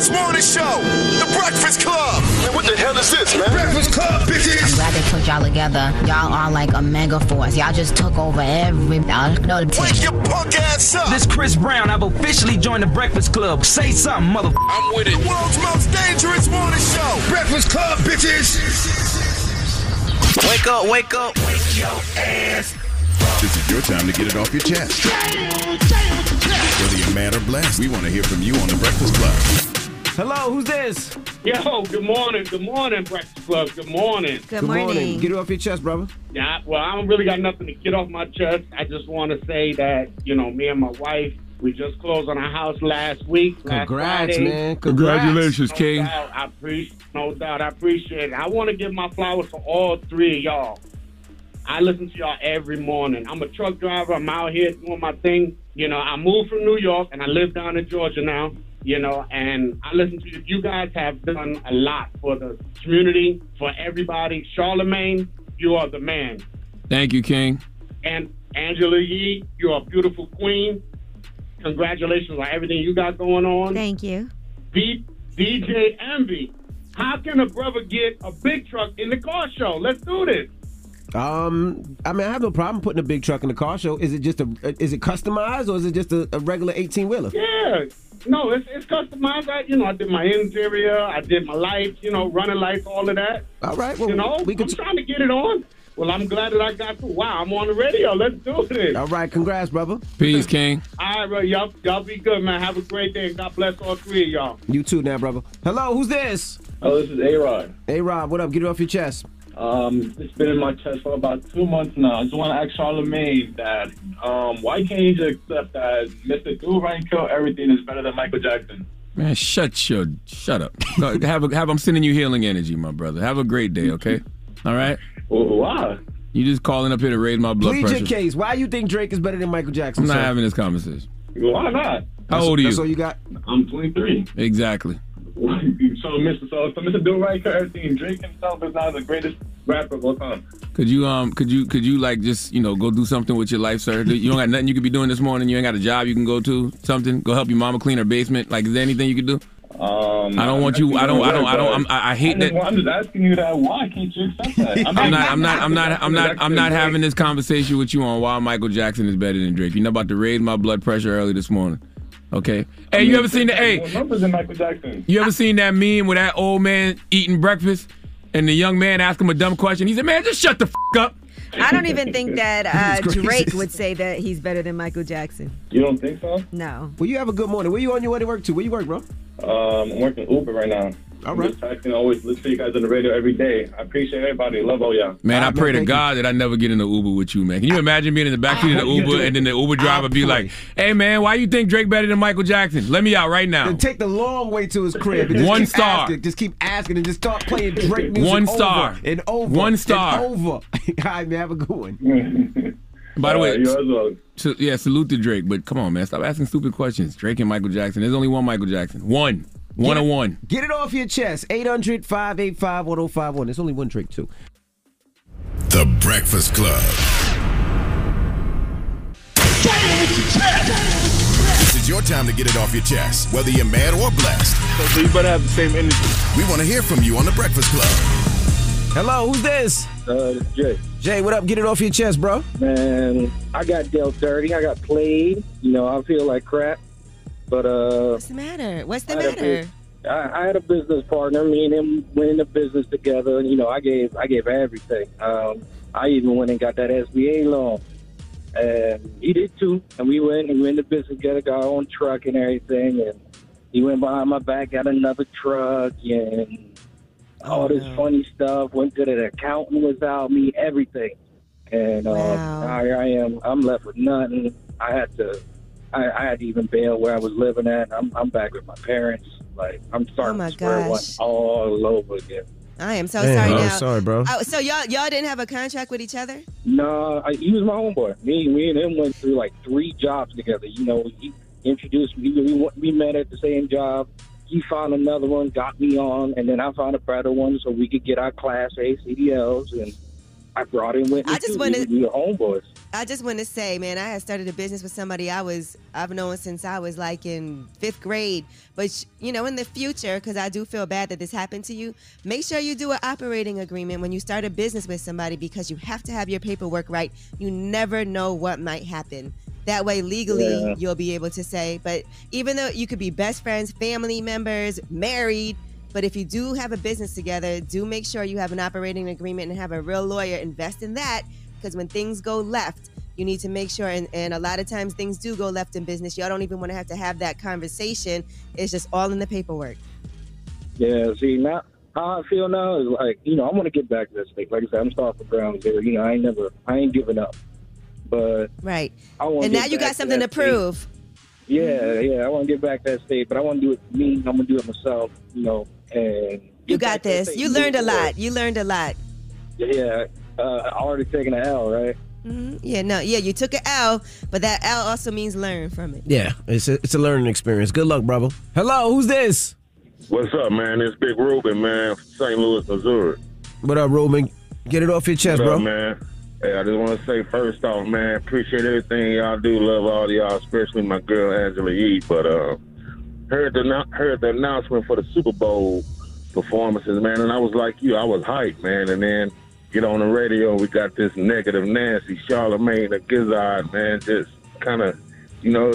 dangerous morning show, The Breakfast Club. Man, what the hell is this, man? Breakfast Club, I'm glad they put y'all together. Y'all are like a mega force. Y'all just took over every. Y'all know the Wake your punk ass up. This Chris Brown. I've officially joined the Breakfast Club. Say something, mother. I'm with it. The world's most dangerous morning show. Breakfast Club, bitches. Wake up, wake up. This is your time to get it off your chest. Whether you're mad or blessed, we want to hear from you on the Breakfast Club. Hello, who's this? Yo, good morning, good morning, Breakfast Club. Good morning. Good, morning. Get it off your chest, brother. Yeah, well, I don't really got nothing to get off my chest. I just want to say that you know, me and my wife, we just closed on our house last week. last Congrats, Friday. man. Congrats. No doubt, I appreciate, no doubt, I appreciate it. I want to give my flowers to all three of y'all. I listen to y'all every morning. I'm a truck driver. I'm out here doing my thing. You know, I moved from New York and I live down in Georgia now. You know, and I listen to you. You guys have done a lot for the community, for everybody. Charlamagne, you are the man. Thank you, King. And Angela Yee, you're a beautiful queen. Congratulations on everything you got going on. Thank you. D- DJ Envy, how can a brother get a big truck in the car show? Let's do this. Um, I mean, I have no problem putting a big truck in the car show. Is it just a? Is it customized or is it just a, a regular eighteen wheeler? Yeah. No, it's, it's customized. I, you know, I did my interior, I did my lights, you know, running lights, all of that. All right. Well, You know, we I'm could. trying to get it on. Well, I'm glad that I got to. Wow, I'm on the radio. Let's do this. All right. Congrats, brother. Peace, King. All right, bro. Y'all, y'all be good, man. Have a great day. God bless all three of y'all. You too, now, brother. Hello, who's this? Oh, this is A-Rod. Hey, Rob. What up? Get it off your chest. Um, it's been in my chest for about two months now. I just want to ask Charlamagne that um, why can't you just accept that Mr. Do Right Kill Everything is better than Michael Jackson? Man, shut your shut up. Go- have a, have I'm sending you healing energy, my brother. Have a great day, okay? All right. Well, why? You just calling up here to raise my blood Plead pressure. your case. Why you think Drake is better than Michael Jackson? I'm not sir? having this conversation. Why not? How old are That's all you? you got. I'm 23. Exactly. So, Mr. So, so Mr. Do Right Kill Everything, Drake himself is now the greatest rapper of all time. Could you um could you could you like just you know go do something with your life, sir? You don't got nothing you could be doing this morning. You ain't got a job you can go to. Something. Go help your mama clean her basement. Like, is there anything you could do? Um, I don't want you. I don't. I don't. I don't. I'm, I, I hate I'm just, that. I'm just asking you that. Why can't you accept that? I'm not. I'm not. I'm not. I'm not. I'm not having this conversation with you on why Michael Jackson is better than Drake. You know about to raise my blood pressure early this morning. Okay. Hey, you ever seen the? Hey, numbers than Michael Jackson. you ever seen that meme with that old man eating breakfast, and the young man asked him a dumb question? He said, "Man, just shut the f up." I don't even think that uh, Drake would say that he's better than Michael Jackson. You don't think so? No. Well, you have a good morning. Where you on your way to work to? Where you work, bro? Um, I'm working Uber right now. All I'm. Just always listen to you guys on the radio every day. I appreciate everybody. Love all y'all. Man, I man, pray to thank you. God that I never get in the Uber with you, man. Can you imagine being in the backseat of the Uber and then the Uber driver be like, "Hey, man, why you think Drake better than Michael Jackson? Let me out right now." And take the long way to his crib. And just One keep star. Asking, just keep asking and just start playing Drake music One over star. and over One star. and over. All right, man, have a good one. By the Uh, way, you as well. So, yeah, salute to Drake, but come on, man, stop asking stupid questions. Drake and Michael Jackson. There's only one Michael Jackson. One. One Yeah. on one. Get it off your chest. 800 585 1051. There's only one Drake, too. The Breakfast Club. This is your time to get it off your chest, whether you're mad or blessed. So you better have the same energy. We want to hear from you on the Breakfast Club. Hello, who's this? Uh, Jay, Jay, what up? Get it off your chest, bro. man, I got dealt dirty. I got played. You know, I feel like crap. But uh, What's the matter? What's the I matter? I, I had a business partner. Me and him went into business together. And, you know, I gave I gave everything. Um, I even went and got that SBA loan, and he did too. And we went and we went into business together, got our own truck and everything. And he went behind my back, got another truck, and all this funny stuff. Went to the accountant without me, everything. And uh, Wow. now here I am. I'm left with nothing. I had to. I, I had to even bail where I was living at. I'm, I'm back with my parents. Like I'm oh starting Oh, my from square one gosh. all over again. I am so Damn, sorry I'm now. sorry, bro. Oh, so y'all y'all didn't have a contract with each other? No, I, he was my homeboy. Me, me and him went through like three jobs together. You know, he introduced me. We, we, we met at the same job. He found another one, got me on, and then I found a better one so we could get our Class A CDLs. And I brought him with me. I just too. wanna- We, we were homeboys. I just want to say, man, I had started a business with somebody I was I've known since I was like in fifth grade. But sh- you know, in the future, because I do feel bad that this happened to you, make sure you do an operating agreement when you start a business with somebody because you have to have your paperwork right. You never know what might happen. That way, legally, Yeah. you'll be able to say. But even though you could be best friends, family members, married, but if you do have a business together, do make sure you have an operating agreement and have a real lawyer invest in that. Because when things go left, you need to make sure, and, and a lot of times things do go left in business. Y'all don't even want to have to have that conversation. It's just all in the paperwork. Yeah, see now how I feel now is like you know I want to get back to this thing. Like I said, I'm starting from ground zero. You know I ain't never I ain't giving up, but Right. I want. And now you got something to prove. Yeah, mm-hmm. yeah, I want to get back to that state, but I want to do it for me. I'm gonna do it myself. You know, and You got back to that this. You learned a lot. You learned a lot. Yeah, uh, already taken an L, right? hmm Yeah, no, yeah, you took an L, but that L also means learn from it. Yeah, it's a, it's a learning experience. Good luck, brother. Hello, who's this? What's up, man? It's Big Ruben, man, from St. Louis, Missouri. What up, Ruben? Get it off your chest, what bro. up, man? Hey, I just want to say first off, man, appreciate everything y'all do. Love all y'all, especially my girl Angela Yee. But uh, heard the heard the announcement for the Super Bowl performances, man, and I was like you, I was hyped, man. And then get on the radio, we got this negative Nancy Charlamagne, the Gizzard, man, just kind of, you know.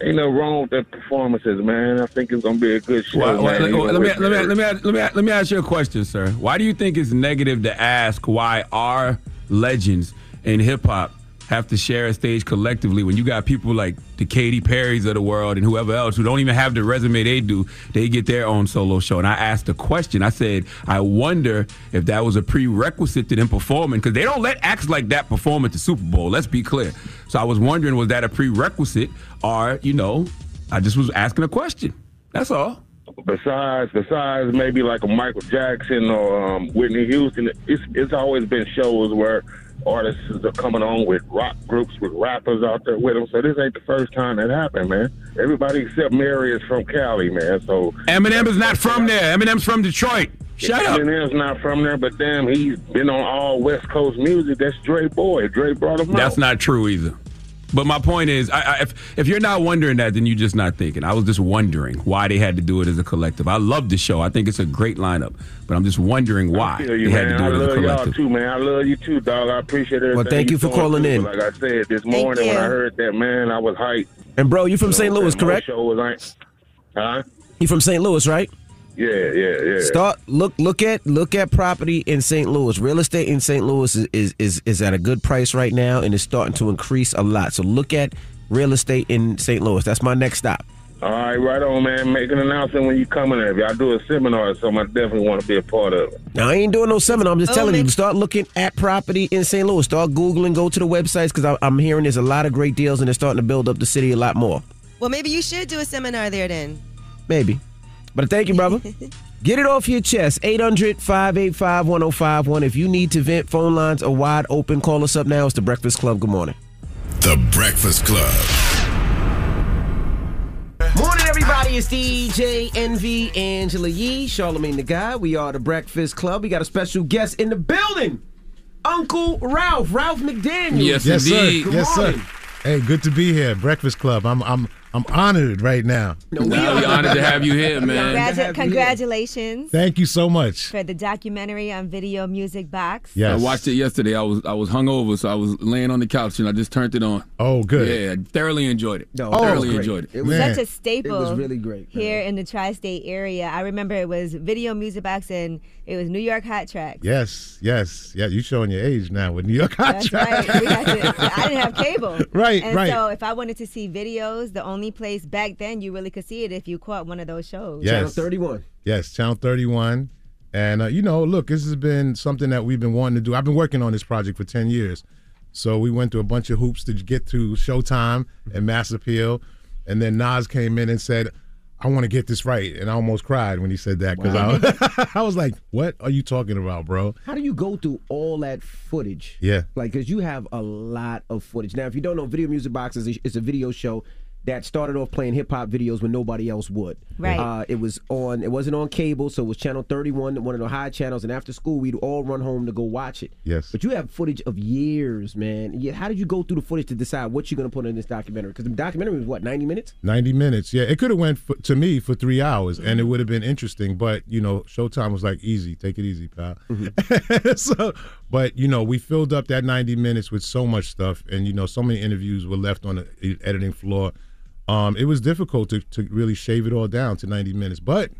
Ain't no wrong with the performances, man. I think it's gonna be a good show. Why- why- man. let, You know, let me, let, me, let, me, let, me, let me ask you a question, sir. Why do you think it's negative to ask why our legends in hip hop have to share a stage collectively when you got people like the Katy Perrys of the world and whoever else who don't even have the resume they do, they get their own solo show. And I asked a question. I said, I wonder if that was a prerequisite to them performing because they don't let acts like that perform at the Super Bowl. Let's be clear. So I was wondering, was that a prerequisite or, you know, I just was asking a question. That's all. Besides besides maybe like a Michael Jackson or um, Whitney Houston, it's it's always been shows where artists are coming on with rock groups with rappers out there with them. So this ain't the first time that happened, man. Everybody except Mary is from Cali, man. So Eminem is not from there. Eminem's from Detroit. Shut up. Eminem's not from there, but damn, he's been on all West Coast music. That's Dre boy. Dre brought him That's out. not true either. But my point is, I, I, if if you're not wondering that, then you're just not thinking. I was just wondering why they had to do it as a collective. I love the show. I think it's a great lineup, but I'm just wondering why you, they had man. to I do it as a love y'all collective. too, man. I love you too, dog. I appreciate everything. Well, thank you you for calling too. in. Like I said this morning when you. I heard that, man, I was hyped. And bro, you from St. Louis, That correct? Show was like, huh? You from St. Louis, right? Yeah, yeah, yeah. Start look look at look at property in St. Louis. Real estate in St. Louis is, is is is at a good price right now and it's starting to increase a lot. So look at real estate in St. Louis. That's my next stop. All right, right on, man. Make an announcement when you coming there. If y'all do a seminar or something, I definitely want to be a part of it. Now I ain't doing no seminar. I'm just Oh, telling you man. to start looking at property in St. Louis. Start googling, go to the websites because I'm hearing there's a lot of great deals and they're starting to build up the city a lot more. Well, maybe you should do a seminar there then. Maybe. But thank you, brother. Get it off your chest. 800 585 1051. If you need to vent, phone lines are wide open. Call us up now. It's The Breakfast Club. Good morning. The Breakfast Club. Morning, everybody. It's DJ Envy Angela Yee, Charlamagne the Guy. We are The Breakfast Club. We got a special guest in the building. Uncle Ralph, Ralph McDaniel. Yes, Yes, indeed. sir. Good yes, morning. sir. Hey, good to be here, Breakfast Club. I'm I'm I'm honored right now. No, we are honored to have you here, man. Congratu- have you here. congratulations Thank you so much. for the documentary on Video Music Box. Yes. I watched it yesterday. I was I was hungover, so I was laying on the couch and I just turned it on. Oh, good. Yeah, I thoroughly enjoyed it. No, Oh, thoroughly great. enjoyed it. It was, Man. Such a staple. it was really great. man. here in the tri-state area. I remember it was Video Music Box and it was New York Hot Tracks. Yes, yes, yeah. You showing your age now with New York Hot That's Tracks. right. We had to, I didn't have cable. Right, and right. so if I wanted to see videos, the only place back then you really could see it if you caught one of those shows. Yeah. Channel 31. Yes, Channel 31. And, uh, you know, look, this has been something that we've been wanting to do. I've been working on this project for 10 years. So we went through a bunch of hoops to get to Showtime and Mass Appeal. And then Nas came in and said, I want to get this right. And I almost cried when he said that because I, I was like, what are you talking about, bro? How do you go through all that footage? Yeah. Like, because you have a lot of footage. Now, if you don't know, Video Music Box is a, it's a video show that started off playing hip hop videos when nobody else would. Right. Uh, it was on. It wasn't on cable, so it was channel 31, one of the high channels. And after school, we'd all run home to go watch it. Yes. But you have footage of years, man. Yeah, How did you go through the footage to decide what you're going to put in this documentary? Because the documentary was what 90 minutes. 90 minutes. Yeah, it could have went for, to me for three hours, and it would have been interesting. But you know, Showtime was like, "Easy, take it easy, pal." so, but you know, we filled up that 90 minutes with so much stuff, and you know, so many interviews were left on the editing floor. Um, it was difficult to to really shave it all down to 90 minutes, but.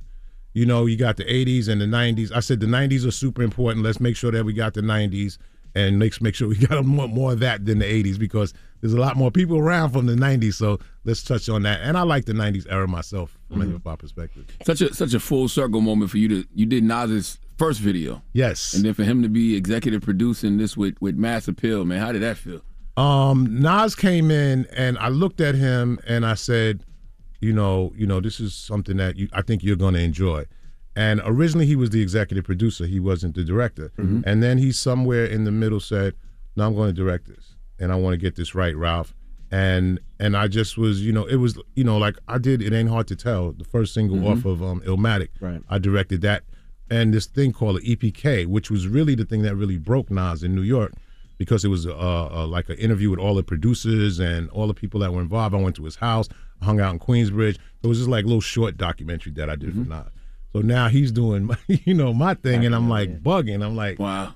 You know, you got the 80s and the 90s. I said the 90s are super important. Let's make sure that we got the 90s and make make sure we got more, more of that than the 80s because there's a lot more people around from the 90s. So let's touch on that. And I like the 90s era myself from a hip hop perspective. Such a such a full circle moment for you to you did Nas's first video. Yes. And then for him to be executive producing this with with Mass Appeal, man, how did that feel? Um, Nas came in and I looked at him and I said, you know, you know, this is something that you, I think you're going to enjoy. And originally he was the executive producer, he wasn't the director. Mm-hmm. And then he somewhere in the middle said, "No, I'm going to direct this, and I want to get this right, Ralph." And and I just was, you know, it was, you know, like I did. It ain't hard to tell. The first single Mm-hmm. Mhm. off of um, Illmatic, Right. I directed that, and this thing called the EPK, which was really the thing that really broke Nas in New York, because it was uh, uh, like an interview with all the producers and all the people that were involved. I went to his house, hung out in Queensbridge. It was just like a little short documentary that I did for Nas. So now he's doing, my, you know, my thing, and I'm like bugging. I'm like, wow,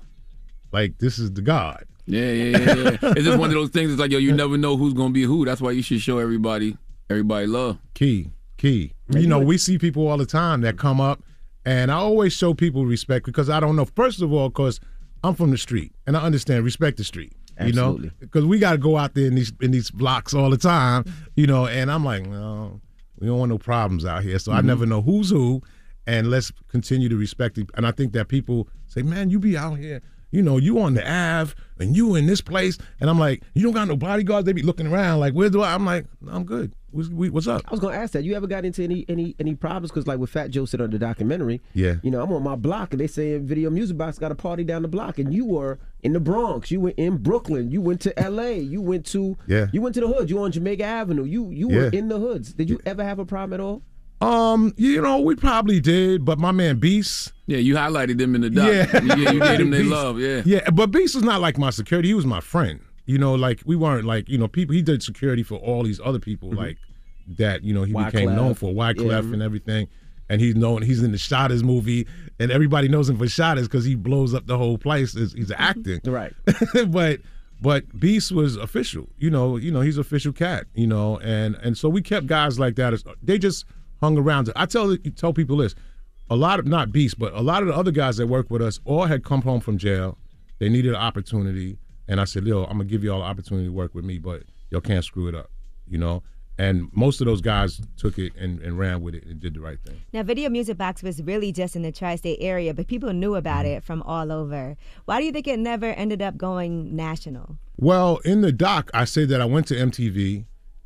like this is the God. Yeah, yeah, yeah, yeah. it's just one of those things. It's like yo, you never know who's gonna be who. That's why you should show everybody everybody love. Key, key. You know, we see people all the time that come up, and I always show people respect because I don't know. First of all, because I'm from the street, and I understand respect the street. You know, because we got to go out there in these in these blocks all the time. You know, and I'm like, no, we don't want no problems out here. So I Mhm. never know who's who, and let's continue to respect it. And I think that people say, man, you be out here. You know, you on the Ave and you in this place, and I'm like, you don't got no bodyguards. They be looking around like, where do I? I'm like, I'm good. What's, what's up? I was gonna ask that. You ever got into any any any problems? Because like with Fat Joe said on the documentary, Yeah. you know, I'm on my block and they saying Video Music Box got a party down the block, and you were in the Bronx, you were in Brooklyn, you went to L.A., you went to Yeah. you went to the hood, you were on Jamaica Avenue, you you were in the hoods. Did you ever have a problem at all? Um, you know, we probably did, but my man Beast. Yeah, you highlighted them in the doc. Yeah, you, you gave them their love. Yeah, yeah. But Beast was not like my security; he was my friend. You know, like we weren't like you know people. He did security for all these other people, mm-hmm. like that. You know, he became known for Wyclef Yeah. and mm-hmm. everything. And he's known. He's in the Shottas movie, and everybody knows him for Shottas because he blows up the whole place. He's, he's mm-hmm. acting, right? but but Beast was official. You know, you know he's official cat. You know, and and so we kept guys like that. They just hung around. I tell tell people this: a lot of not Beast, but a lot of the other guys that work with us all had come home from jail. They needed an opportunity, and I said, "Yo, I'm gonna give you all the opportunity to work with me, but y'all can't screw it up." You know. And most of those guys took it and, and ran with it and did the right thing. Now, Video Music Box was really just in the tri state area, but people knew about Mm-hmm. it from all over. Why do you think it never ended up going national? Well, in the doc, I say that I went to MTV,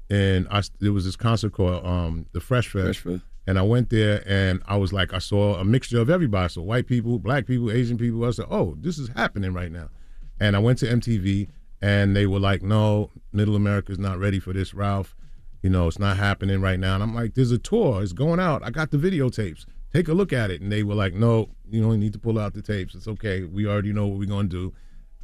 and I there was this concert called um, the Fresh Fest, and I went there, and I was like, I saw a mixture of everybody, so white people, black people, Asian people. I said, oh, this is happening right now, and I went to MTV, and they were like, no, Middle America's not ready for this, Ralph. You know, it's not happening right now. And I'm like, there's a tour, it's going out. I got the videotapes. Take a look at it. And they were like, no, you don't need to pull out the tapes. It's okay. We already know what we're gonna do.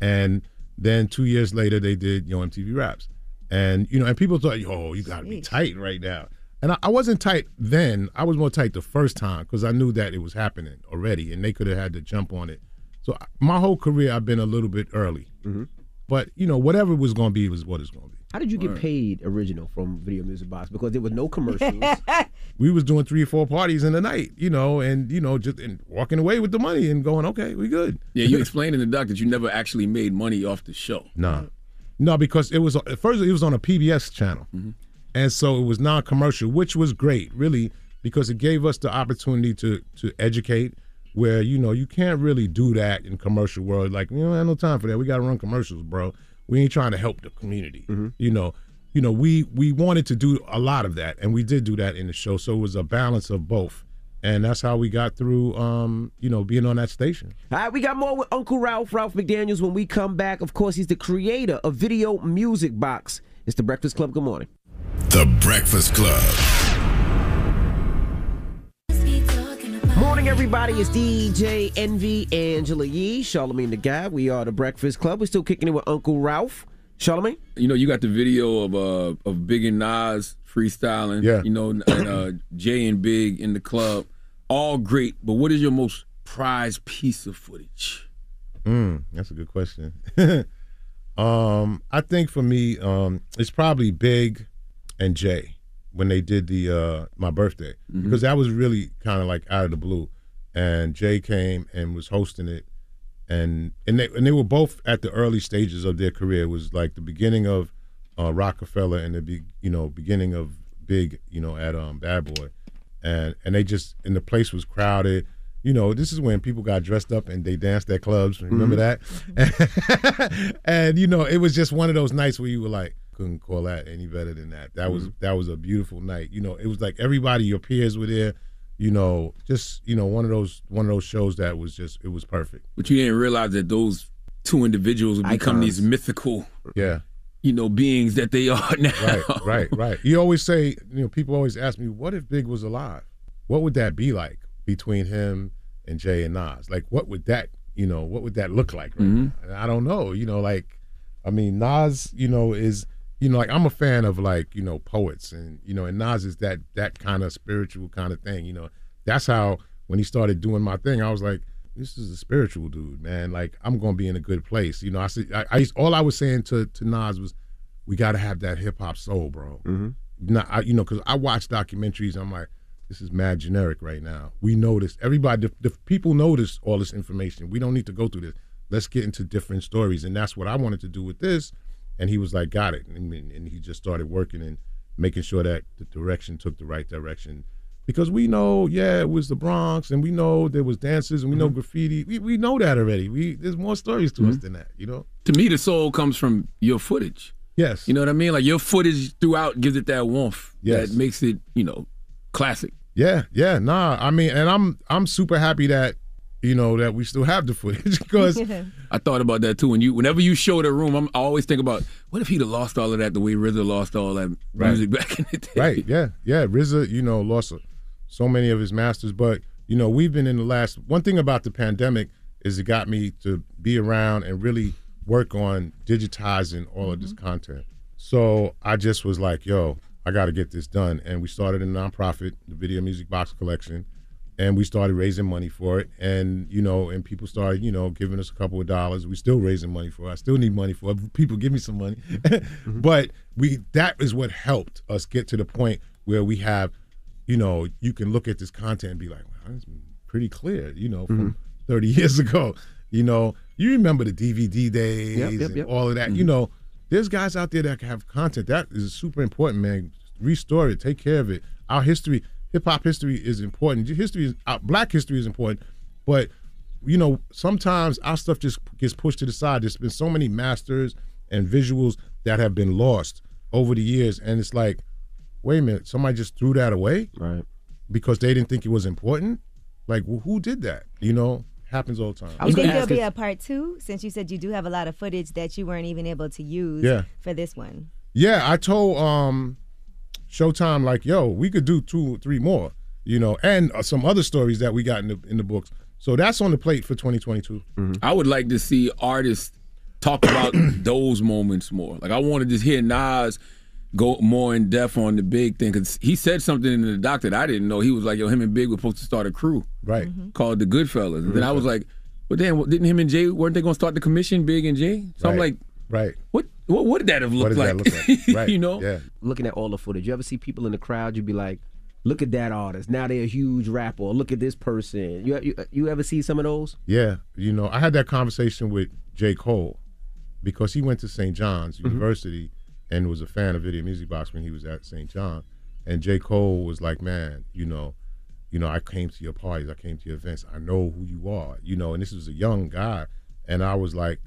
And then two years later, they did Yo MTV Raps, and you know, and people thought, "Oh, you got to be tight right now." And I, I wasn't tight then. I was more tight the first time because I knew that it was happening already, and they could have had to jump on it. So I- my whole career, I've been a little bit early. Mm-hmm. But you know, whatever it was going to be was what it's going to be. How did you get paid original from Video Music Box? Because there was no commercials. We was doing three or four parties in the night, you know, and you know, just and walking away with the money and going, okay, we good. yeah. You explained in the doc that you never actually made money off the show. No, no, because it was first it was on a PBS channel, mm-hmm. And so it was non-commercial, which was great, really, because it gave us the opportunity to to educate. Where you know you can't really do that in commercial world. Like you don't have no time for that. We got to run commercials, bro. We ain't trying to help the community. You know, you know we we wanted to do a lot of that, and we did do that in the show. So it was a balance of both, and that's how we got through. Um, you know, being on that station. All right, we got more with Uncle Ralph, Ralph McDaniels, when we come back. Of course, he's the creator of Video Music Box. It's the Breakfast Club. Good morning. The Breakfast Club. Morning, everybody. It's DJ Envy, Angela Yee, Charlamagne the Guy. We are the Breakfast Club. We're still kicking it with Uncle Ralph. Charlamagne? You know, you got the video of uh of Big and Nas freestyling. Yeah. You know, and uh, Jay and Big in the club. All great, but what is your most prized piece of footage? Mm, that's a good question. um, I think for me, um, it's probably Big and Jay when they did the uh, my birthday Mhm. because that was really kind of like out of the blue, and Jay came and was hosting it, and and they and they were both at the early stages of their career. It was like the beginning of uh, Rockefeller and the be, you know beginning of Big, you know, at um, Bad Boy, and and they just and the place was crowded. You know, this is when people got dressed up and they danced at clubs. Remember that? and you know, it was just one of those nights where you were like, couldn't call that any better than that. That was that was a beautiful night. You know, it was like everybody, your peers were there. You know, just you know, one of those one of those shows that was just it was perfect. But you didn't realize that those two individuals would become Icons. these mythical, Yeah. you know, beings that they are now. right, right, right. You always say, you know, people always ask me, what if Big was alive? What would that be like between him and Jay and Nas? Like, what would that, you know, what would that look like? Right Mhm. now? I don't know. You know, like, I mean, Nas, you know, is, you know, like I'm a fan of like, you know, poets, and you know, and Nas is that that kind of spiritual kind of thing. You know, that's how when he started doing my thing, I was like. This is a spiritual dude, man. Like I'm gonna be in a good place. You know, I see. I, I used, all I was saying to to Nas was, we got to have that hip hop soul, bro. Mm-hmm. Not, I, you know, because I watch documentaries. I'm like, this is mad generic right now. We notice everybody. The, the people notice all this information. We don't need to go through this. Let's get into different stories, and that's what I wanted to do with this. And he was like, got it, and, and he just started working and making sure that the direction took the right direction. Because we know, yeah, it was the Bronx, and we know there was dances, and we know mm-hmm. graffiti. We, we know that already. We there's more stories to us mm-hmm. than that, you know. To me, the soul comes from your footage. Yes. You know what I mean? Like your footage throughout gives it that warmth Yes. that makes it, you know, classic. Yeah, yeah, nah. I mean, and I'm I'm super happy that you know that we still have the footage because I thought about that too. When you, whenever you show the room, I'm, I always think about what if he'd have lost all of that the way RZA lost all that Right. music back in the day. right, yeah, yeah. RZA, you know, lost so many of his masters, but you know, we've been in the last. One thing about the pandemic is it got me to be around and really work on digitizing all of this mm-hmm. content. So I just was like, yo, I got to get this done, and we started a nonprofit, the Video Music Box Collection. And we started raising money for it, and you know, and people started, you know, giving us a couple of dollars. We still raising money for it. I still need money for it. People give me some money, mm-hmm. but we that is what helped us get to the point where we have you know, you can look at this content and be like, wow, it's pretty clear, you know, from mm-hmm. 30 years ago. You know, you remember the DVD days Yep, yep, and yep. all of that. You mm-hmm. know, there's guys out there that have content. That is super important, man. Restore it, take care of it. Our history, hip hop history is important. History is, our black history is important, but you know, sometimes our stuff just gets pushed to the side. There's been so many masters and visuals that have been lost over the years, and it's like, wait a minute, somebody just threw that away, right? Because they didn't think it was important. Like, well, who did that? You know, happens all the time. You think there'll be a part two since you said you do have a lot of footage that you weren't even able to use Yeah. for this one? Yeah, I told um Showtime like, yo, we could do two, three more, you know, and uh, some other stories that we got in the in the books. So that's on the plate for 2022. I would like to see artists talk about those moments more. Like I want to just hear Nas go more in depth on the big thing because he said something in the doc that I didn't know. He was like, "Yo, him and Big were supposed to start a crew, right? Called the Goodfellas." And then I was like, "But then didn't him and Jay weren't they going to start the commission, Big and Jay?" So I'm like, "Right, what? What would that have What looked that like? look like? Right. you know? Yeah. Looking at all the footage, you ever see people in the crowd? You'd be like, "Look at that artist! Now they're a huge rapper. Look at this person." You you, you ever see some of those? Yeah, you know, I had that conversation with J. Cole because he went to St. John's Mm-hmm. University and was a fan of Video Music Box when he was at St. John. And J. Cole was like, "Man, you know, you know, I came to your parties, I came to your events. I know who you are, you know." And this was a young guy, and I was like,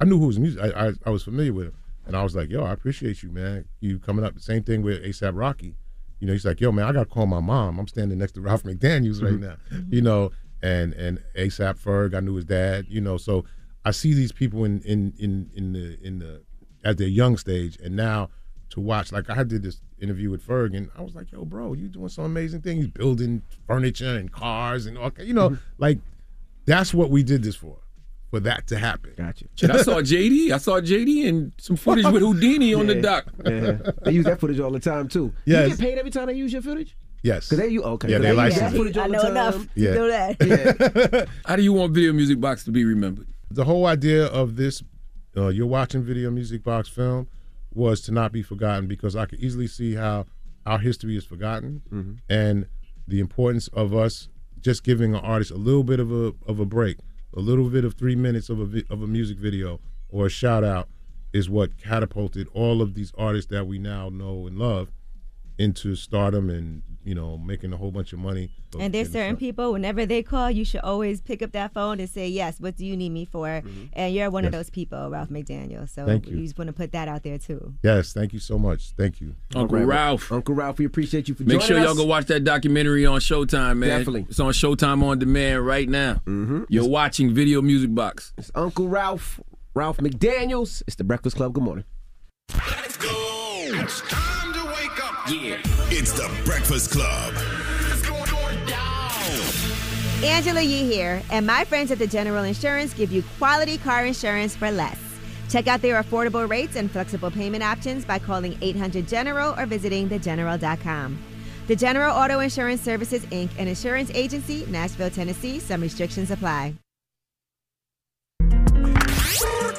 I knew who was music. I, I I was familiar with him, and I was like, "Yo, I appreciate you, man. You coming up." Same thing with ASAP Rocky. You know, he's like, "Yo, man, I got to call my mom. I'm standing next to Ralph McDaniel's right Mhm. now." You know, and and ASAP Ferg, I knew his dad. You know, so I see these people in in in in the in the at their young stage, and now to watch. Like I did this interview with Ferg, and I was like, "Yo, bro, you doing some amazing thing. He's building furniture and cars and all. You know, Mm-hmm. like that's what we did this for, for that to happen." Gotcha. Shit, I saw JD. I saw JD and some footage with Whodini on the doc. Yeah. They use that footage all the time too. Yes. You get paid every time they use your footage? Yes. Cause they you okay. Yeah, they use license that it. footage all I know time. enough Yeah. know that. How do you want Video Music Box to be remembered? the whole idea of this uh, you're watching video music box film was to not be forgotten because i could easily see how our history is forgotten Mm-hmm. and the importance of us just giving an artist a little bit of a of a break a little bit of three minutes of a vi- of a music video or a shout out is what catapulted all of these artists that we now know and love into stardom and you know making a whole bunch of money And there's certain so- people, whenever they call, you should always pick up that phone and say, Yes, what do you need me for? And you're one of those people, Ralph McDaniel. So Thank you. we just want to put that out there too. yes thank you so much thank you Uncle All right, Ralph. Uncle Ralph, we appreciate you for Make joining sure y'all go watch that documentary on Showtime, man. Definitely. It's on Showtime on demand right now. Mm-hmm. You're watching Video Music Box. It's Uncle Ralph, Ralph McDaniels. It's the Breakfast Club. Good morning. Let's go. It's time to wake up. Yeah. It's the Breakfast Club. It's going down. Angela Yee here, and my friends at the General Insurance give you quality car insurance for less. Check out their affordable rates and flexible payment options by calling 800 General or visiting thegeneral.com. The General Auto Insurance Services, Inc., an insurance agency, Nashville, Tennessee. Some restrictions apply.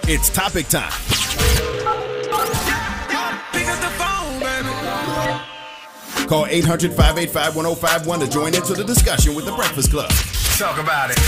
It's topic time. Call 800 585 1051 to join into the discussion with the Breakfast Club. Talk about it.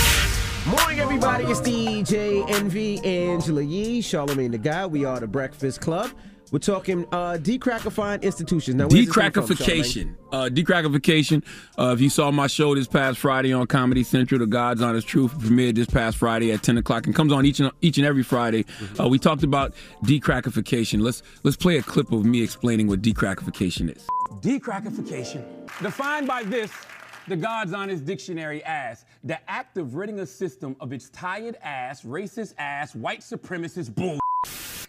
Morning, everybody. It's DJ Envy Angela Yee, Charlamagne the Guy. We are the Breakfast Club. We're talking uh, decrackifying institutions. Now, where's this from, Uh, decrackification. Uh, if you saw my show this past Friday on Comedy Central, The God's Honest Truth, premiered this past Friday at 10 o'clock and comes on each and each and every Friday. Mm-hmm. Uh, we talked about decrackification. Let's let's play a clip of me explaining what decrackification is. Decrackification, defined by this, the God's Honest Dictionary as the act of ridding a system of its tired ass, racist ass, white supremacist bull.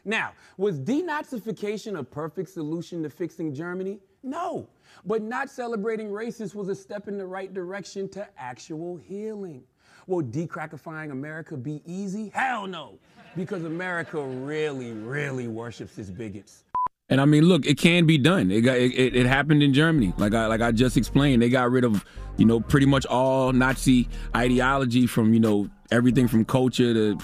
Now, was denazification a perfect solution to fixing Germany? No. But not celebrating racists was a step in the right direction to actual healing. Will decrackifying America be easy? Hell no. Because America really, really worships its bigots. And I mean, look, it can be done. It got it, it, happened in Germany, like I like I just explained. They got rid of, you know, pretty much all Nazi ideology from you know everything from culture to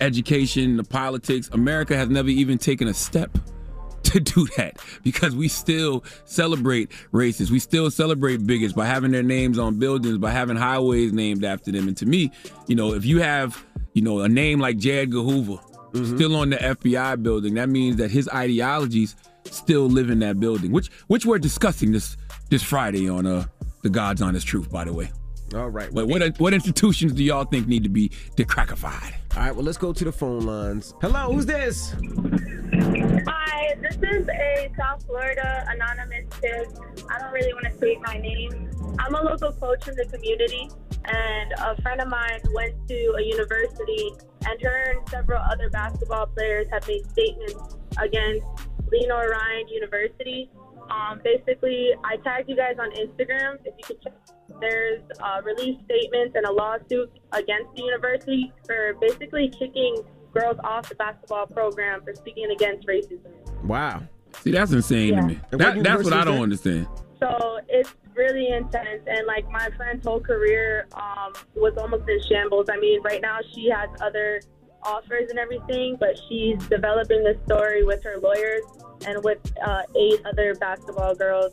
education to politics. America has never even taken a step to do that because we still celebrate racists. We still celebrate bigots by having their names on buildings, by having highways named after them. And to me, you know, if you have, you know, a name like J. Edgar Hoover mm-hmm. still on the FBI building, that means that his ideologies still live in that building, which which we're discussing this this Friday on uh the God's Honest Truth, by the way. All right. But what what institutions do y'all think need to be decrackified? All right, well, let's go to the phone lines. Hello, who's this? Hi, this is a South Florida anonymous tip. I don't really want to state my name. I'm a local coach in the community, and a friend of mine went to a university, and her and several other basketball players have made statements against Lenoir-Rhyne University. Um, basically, I tagged you guys on Instagram. If you could check, there's uh, release statements and a lawsuit against the university for basically kicking girls off the basketball program for speaking against racism. Wow. See, that's insane Yeah. to me. That, what that's what I don't that? understand. So it's really intense, and like my friend's whole career um, was almost in shambles. I mean, right now she has other offers and everything, but she's developing the story with her lawyers and with uh, eight other basketball girls.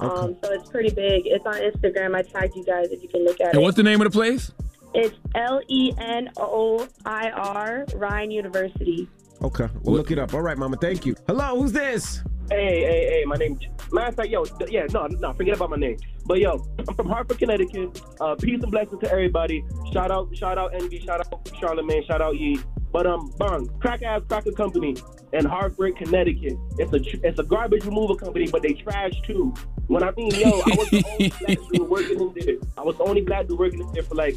Um, so it's pretty big. It's on Instagram. I tagged you guys if you can look at And it. what's the name of the place? It's L E N O I R Rhyne University. Okay, we'll look it up. All right, Mama, thank you. Hello, who's this? Hey, hey, hey, my name. Matter of fact, yo, yeah, no, no, forget about my name. But yo, I'm from Hartford, Connecticut. Uh, peace and blessings to everybody. Shout out, shout out Envy, shout out Charlamagne, shout out Yee. But um, bang, crack ass cracker company in Hartford, Connecticut. It's a tr- it's a garbage removal company, but they trash too. When I mean yo, I was the only black dude working in there. I was the only black dude working in there for like,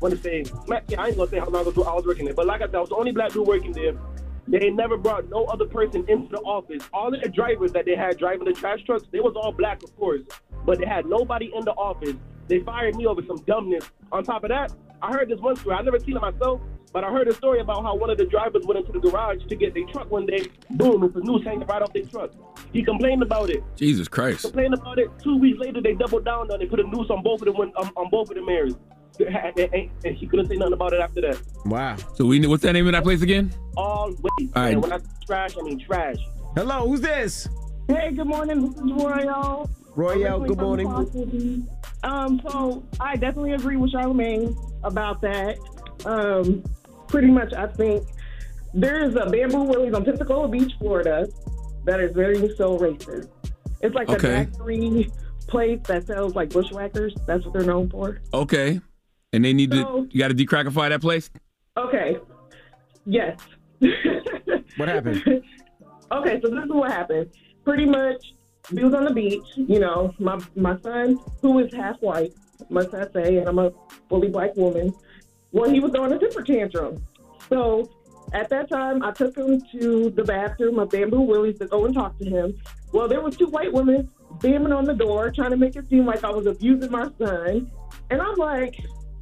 want to say, yeah, I ain't gonna say how long ago I was working there, but like I said, I was the only black dude working there. They never brought no other person into the office. All of the drivers that they had driving the trash trucks, they was all black, of course, but they had nobody in the office. They fired me over some dumbness. On top of that, I heard this one story. I never seen it myself, but I heard a story about how one of the drivers went into the garage to get their truck one day. Boom, it's a noose hanging right off their truck. He complained about it. Jesus Christ. He Complained about it. Two weeks later, they doubled down on it, put a noose on both of them on, on both of the mirrors. And, and, and couldn't say nothing about it after that. Wow. So we what's that name of that place again? Always. All right. And when I say trash, I mean trash. Hello, who's this? Hey, good morning. This is Royale. Royale, good morning. Um, so I definitely agree with Charlamagne about that. Um, pretty much, I think there is a Bamboo Willie's on Pensacola Beach, Florida, that is very so racist. It's like Okay. a factory place that sells like bushwhackers. That's what they're known for. Okay. And they need So- to you got to decrackify that place. Okay. Yes. What happened? okay, so this is what happened. Pretty much, we was on the beach. You know, my my son, who is half white, must I say, and I'm a fully black woman. Well, he was throwing a temper tantrum. So at that time, I took him to the bathroom of Bamboo Willie's to go and talk to him. Well, there was two white women banging on the door, trying to make it seem like I was abusing my son. And I'm like,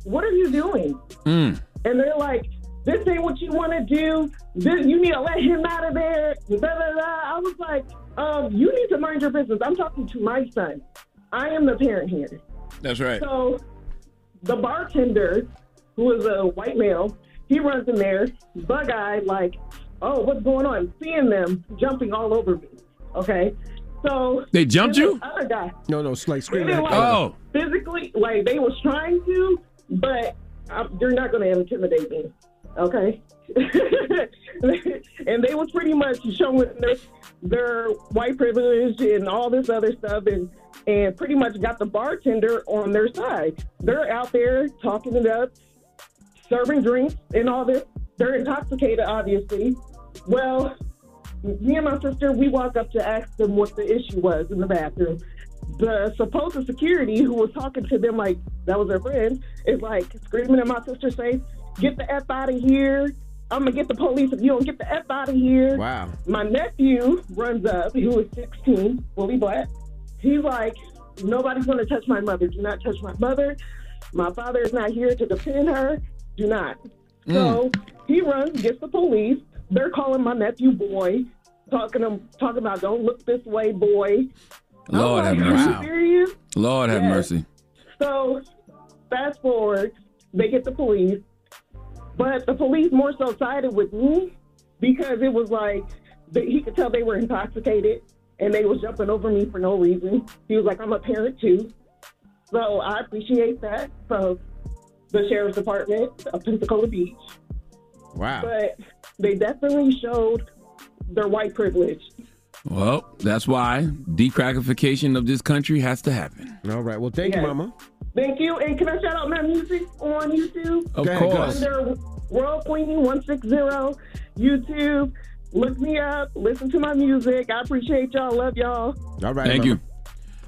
"What are you doing?" Mm. and they're like, "This ain't what you want to do. This, you need to let him out of there." Da, da, da. I was like, um, "You need to mind your business. I'm talking to my son. I am the parent here." That's right. So the bartender, who is a white male, he runs in there, bug-eyed, like, "Oh, what's going on?" Seeing them jumping all over me. Okay, so They jumped you? Other guy. No, no, it's like screaming. like, Oh. physically, like they was trying to, but um, you're not going to intimidate me, okay? and they was pretty much showing their, their white privilege and all this other stuff, and and pretty much got the bartender on their side. They're out there talking it up, serving drinks and all this. They're intoxicated, obviously. Well, me and my sister, we walk up to ask them what the issue was in the bathroom. The supposed security who was talking to them like that was their friend is like screaming in my sister's face, "Get the f out of here! I'm gonna get the police if you don't get the f out of here!" Wow. My nephew runs up, who is 16, fully black. He's like, "Nobody's gonna touch my mother. Do not touch my mother. My father is not here to defend her. Do not." Hmm. So he runs, gets the police. They're calling my nephew boy, talking to, talking about don't look this way, boy. Oh Lord have mercy. Lord have mercy. So fast forward, they get the police, but the police more so sided with me because it was like they, he could tell they were intoxicated and they was jumping over me for no reason. He was like, "I'm a parent too," so I appreciate that So, the sheriff's department of Pensacola Beach. Wow. But they definitely showed their white privilege. Well, that's why decrackification of this country has to happen. All right. Well, thank Yes. you, Mama. Thank you. And can I shout out my music on YouTube? Of Go ahead, course. Under World Queen 160 YouTube. Look me up. Listen to my music. I appreciate y'all. Love y'all. All right. Thank Mama. you.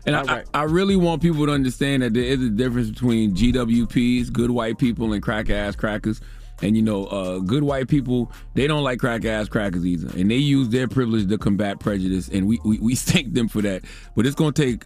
And I, I, I really want people to understand that there is a difference between GWPs, good white people, and crack ass crackers. And you know, uh, good white people, they don't like crack ass crackers either. And they use their privilege to combat prejudice. And we, we, we thank them for that. But it's going to take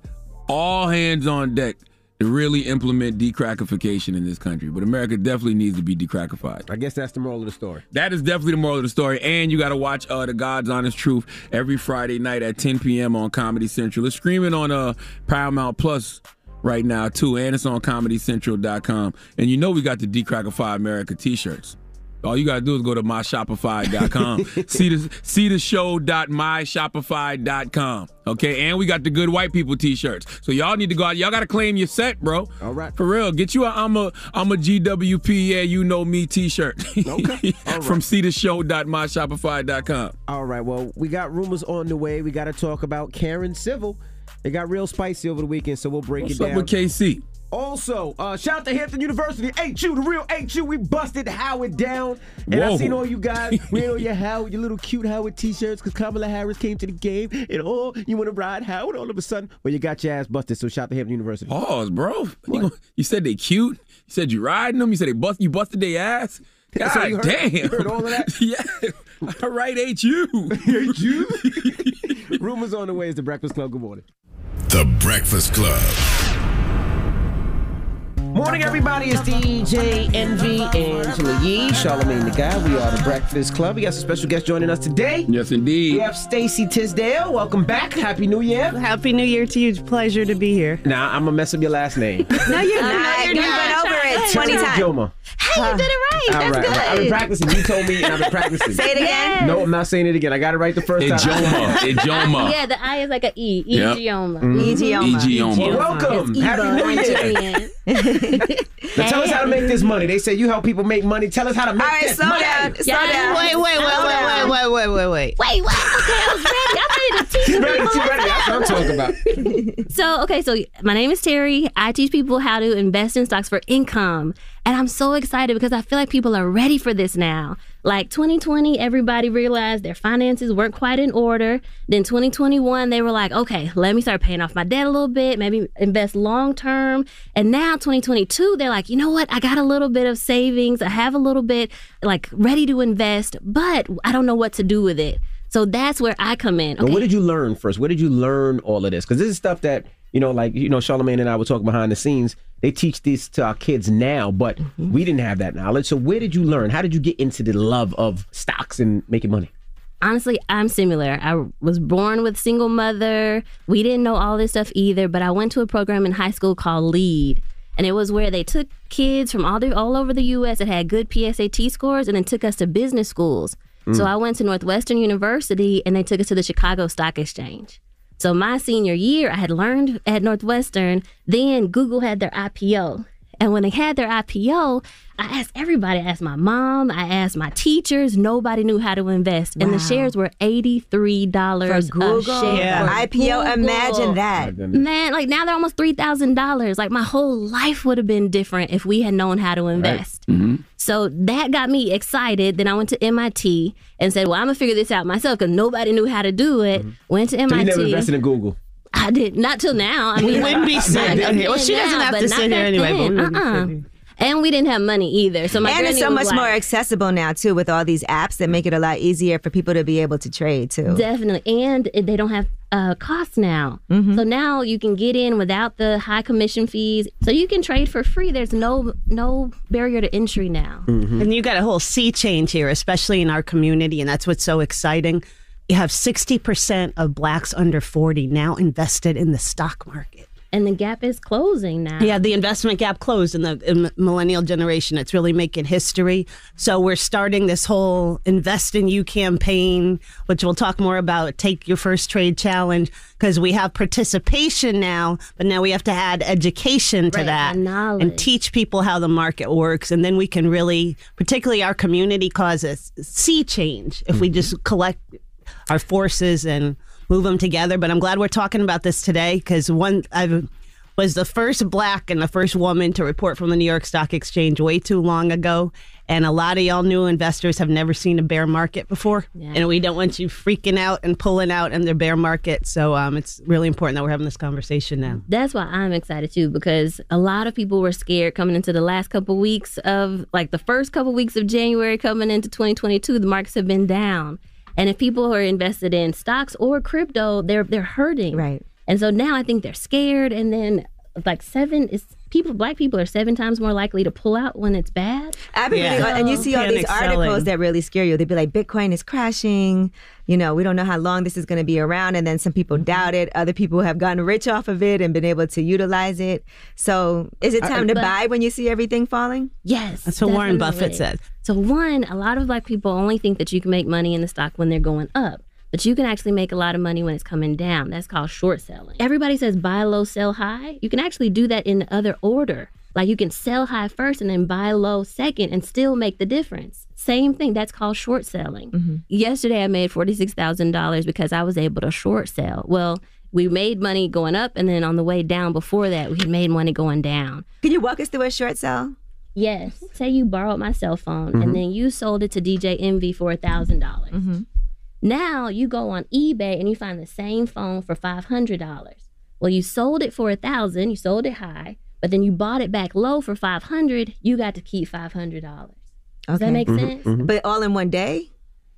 all hands on deck to really implement decrackification in this country. But America definitely needs to be decrackified. I guess that's the moral of the story. That is definitely the moral of the story. And you got to watch uh, The God's Honest Truth every Friday night at 10 p.m. on Comedy Central. It's streaming on uh, Paramount Plus right now, too. And it's on ComedyCentral.com. And you know we got the Decrackify America t-shirts. All you gotta do is go to myshopify.com. see the see the show.myshopify.com. Okay, and we got the good white people t-shirts. So y'all need to go out. Y'all gotta claim your set, bro. All right. For real. Get you a I'm a I'm a GWP, yeah, you know me t-shirt. Okay. All From right. see the show.myshopify.com. All right. Well, we got rumors on the way. We got to talk about Karen Civil. It got real spicy over the weekend, so we'll break What's it up down. with KC? Also, uh, shout out to Hampton University, HU, the real HU. We busted Howard down. And I seen all you guys wearing all your Howard, your little cute Howard t-shirts because Kamala Harris came to the game. And oh, you want to ride Howard all of a sudden? Well, you got your ass busted. So shout out to Hampton University. Pause, bro. You, you said they cute. You said you riding them. You said they bust. You busted their ass. God So you heard- damn. you heard all of that? yeah. All right, ain't you? Rumors on the way is the Breakfast Club. Good morning. The Breakfast Club. Morning, everybody. It's DJ Envy, Angela Yee, Charlamagne the Guy. We are the Breakfast Club. We got some special guests joining us today. Yes, indeed. We have Stacey Tisdale. Welcome back. Happy New Year. Happy New Year to you. It's a pleasure to be here. Now, I'm going to mess up your last name. No, you're not. not. you're You've not. been over it 20 times. Joma. Hey, you did it right. All That's right, good. I've been practicing. You told me, and I've been practicing. Say it again. No, I'm not saying it again. I got it right the first time. Ijeoma. Ijeoma. Yeah, the I is like a E. Yep. Idioma. Mhm. Idioma. Idioma. Welcome. Happy New Year. Tyrion. Now tell us how to make this money. They say you help people make money. Tell us how to make All right, this slow money. down. Slow Yeah. down. Wait, wait, wait, Slow wait, down. wait, wait, wait, wait, wait. Wait, what? Okay, I was ready. I'm ready to teach She's you. ready. She's ready. That's what I'm talking about. So, okay, so my name is Teri. I teach people how to invest in stocks for income. And I'm so excited because I feel like people are ready for this now. Like 2020, everybody realized their finances weren't quite in order. Then 2021, they were like, okay, let me start paying off my debt a little bit, maybe invest long term. And now 2022, they're like, you know what? I got a little bit of savings. I have a little bit like ready to invest, but I don't know what to do with it. So that's where I come in. But Okay. what did you learn first? Where did you learn all of this? Because this is stuff that you know, like you know, Charlamagne and I were talking behind the scenes. They teach this to our kids now, but Mm-hmm. we didn't have that knowledge. So where did you learn? How did you get into the love of stocks and making money? honestly, I'm similar. I was born with single mother. We didn't know all this stuff either, but I went to a program in high school called LEAD. And it was where they took kids from all the all over the US that had good PSAT scores and then took us to business schools. So Mm. I went to Northwestern University and they took us to the Chicago Stock Exchange. So my senior year, I had learned at Northwestern. Then Google had their IPO. And when they had their IPO, I asked everybody. I asked my mom. I asked my teachers. Nobody knew how to invest. And the shares were $83 For Google? a share. Yeah. for IPO, Google. imagine that. Man, like now they're almost $3,000. Like my whole life would have been different if we had known how to invest. Mm-hmm. So that got me excited. Then I went to MIT and said, well, I'm going to figure this out myself because nobody knew how to do it. Mm-hmm. Went to So you MIT. never invested in Google. I did not till now. I We mean, wouldn't be not sitting here. Well, then she doesn't now, have to sit here anyway, but we wouldn't be Uh-uh. sitting here. And we didn't have money either. So my and it's so much like, more accessible now too with all these apps that make it a lot easier for people to be able to trade too. Definitely. And they don't have uh, costs now. Mm-hmm. So now you can get in without the high commission fees. So you can trade for free. There's no no barrier to entry now. And you got a whole sea change here, especially in our community, and that's what's so exciting. You have 60% of blacks under 40 now invested in the stock market. And the gap is closing now. Yeah, the investment gap closed in the in millennial generation. It's really making history. So we're starting this whole Invest in You campaign, which we'll talk more about. Take your first trade challenge because we have participation now, but now we have to add education to Right, that and and teach people how the market works, and then we can really, particularly our community, cause a sea change if we mm-hmm. just collect our forces and move them together. But I'm glad we're talking about this today because one I was the first black and the first woman to report from the New York Stock Exchange way too long ago. And a lot of y'all new investors have never seen a bear market before. And we don't want you freaking out and pulling out in the bear market. So um, it's really important that we're having this conversation now. That's why I'm excited too because a lot of people were scared coming into the last couple weeks of like the first couple weeks of January coming into 2022 the markets have been down. And if people are invested in stocks or crypto, they're they're hurting. Right. And so now I think they're scared and then like seven is people black people are seven times more likely to pull out when it's bad. I've been reading, and you see all these articles that really scare you. They'd be like, Bitcoin is crashing. You know, we don't know how long this is going to be around. And then some people Mm-hmm. doubt it. Other people have gotten rich off of it and been able to utilize it. So is it I- time to but- buy when you see everything falling? Yes. That's what Warren Buffett definitely. said. So one, a lot of black people only think that you can make money in the stock when they're going up. But you can actually make a lot of money when it's coming down. That's called short selling. Everybody says buy low, sell high. You can actually do that in the other order. Like you can sell high first and then buy low second and still make the difference. Same thing. That's called short selling. Yesterday I made $46,000 because I was able to short sell. Well, we made money going up and then on the way down before that we had made money going down. Can you walk us through a short sell? Yes. Say you borrowed my cell phone Mhm. and then you sold it to DJ Envy for a thousand dollars. Now you go on eBay and you find the same phone for five hundred dollars. Well, you sold it for a thousand, you sold it high, but then you bought it back low for five hundred. You got to keep five hundred dollars. Does that make mm-hmm, sense? Mm-hmm. But all in one day?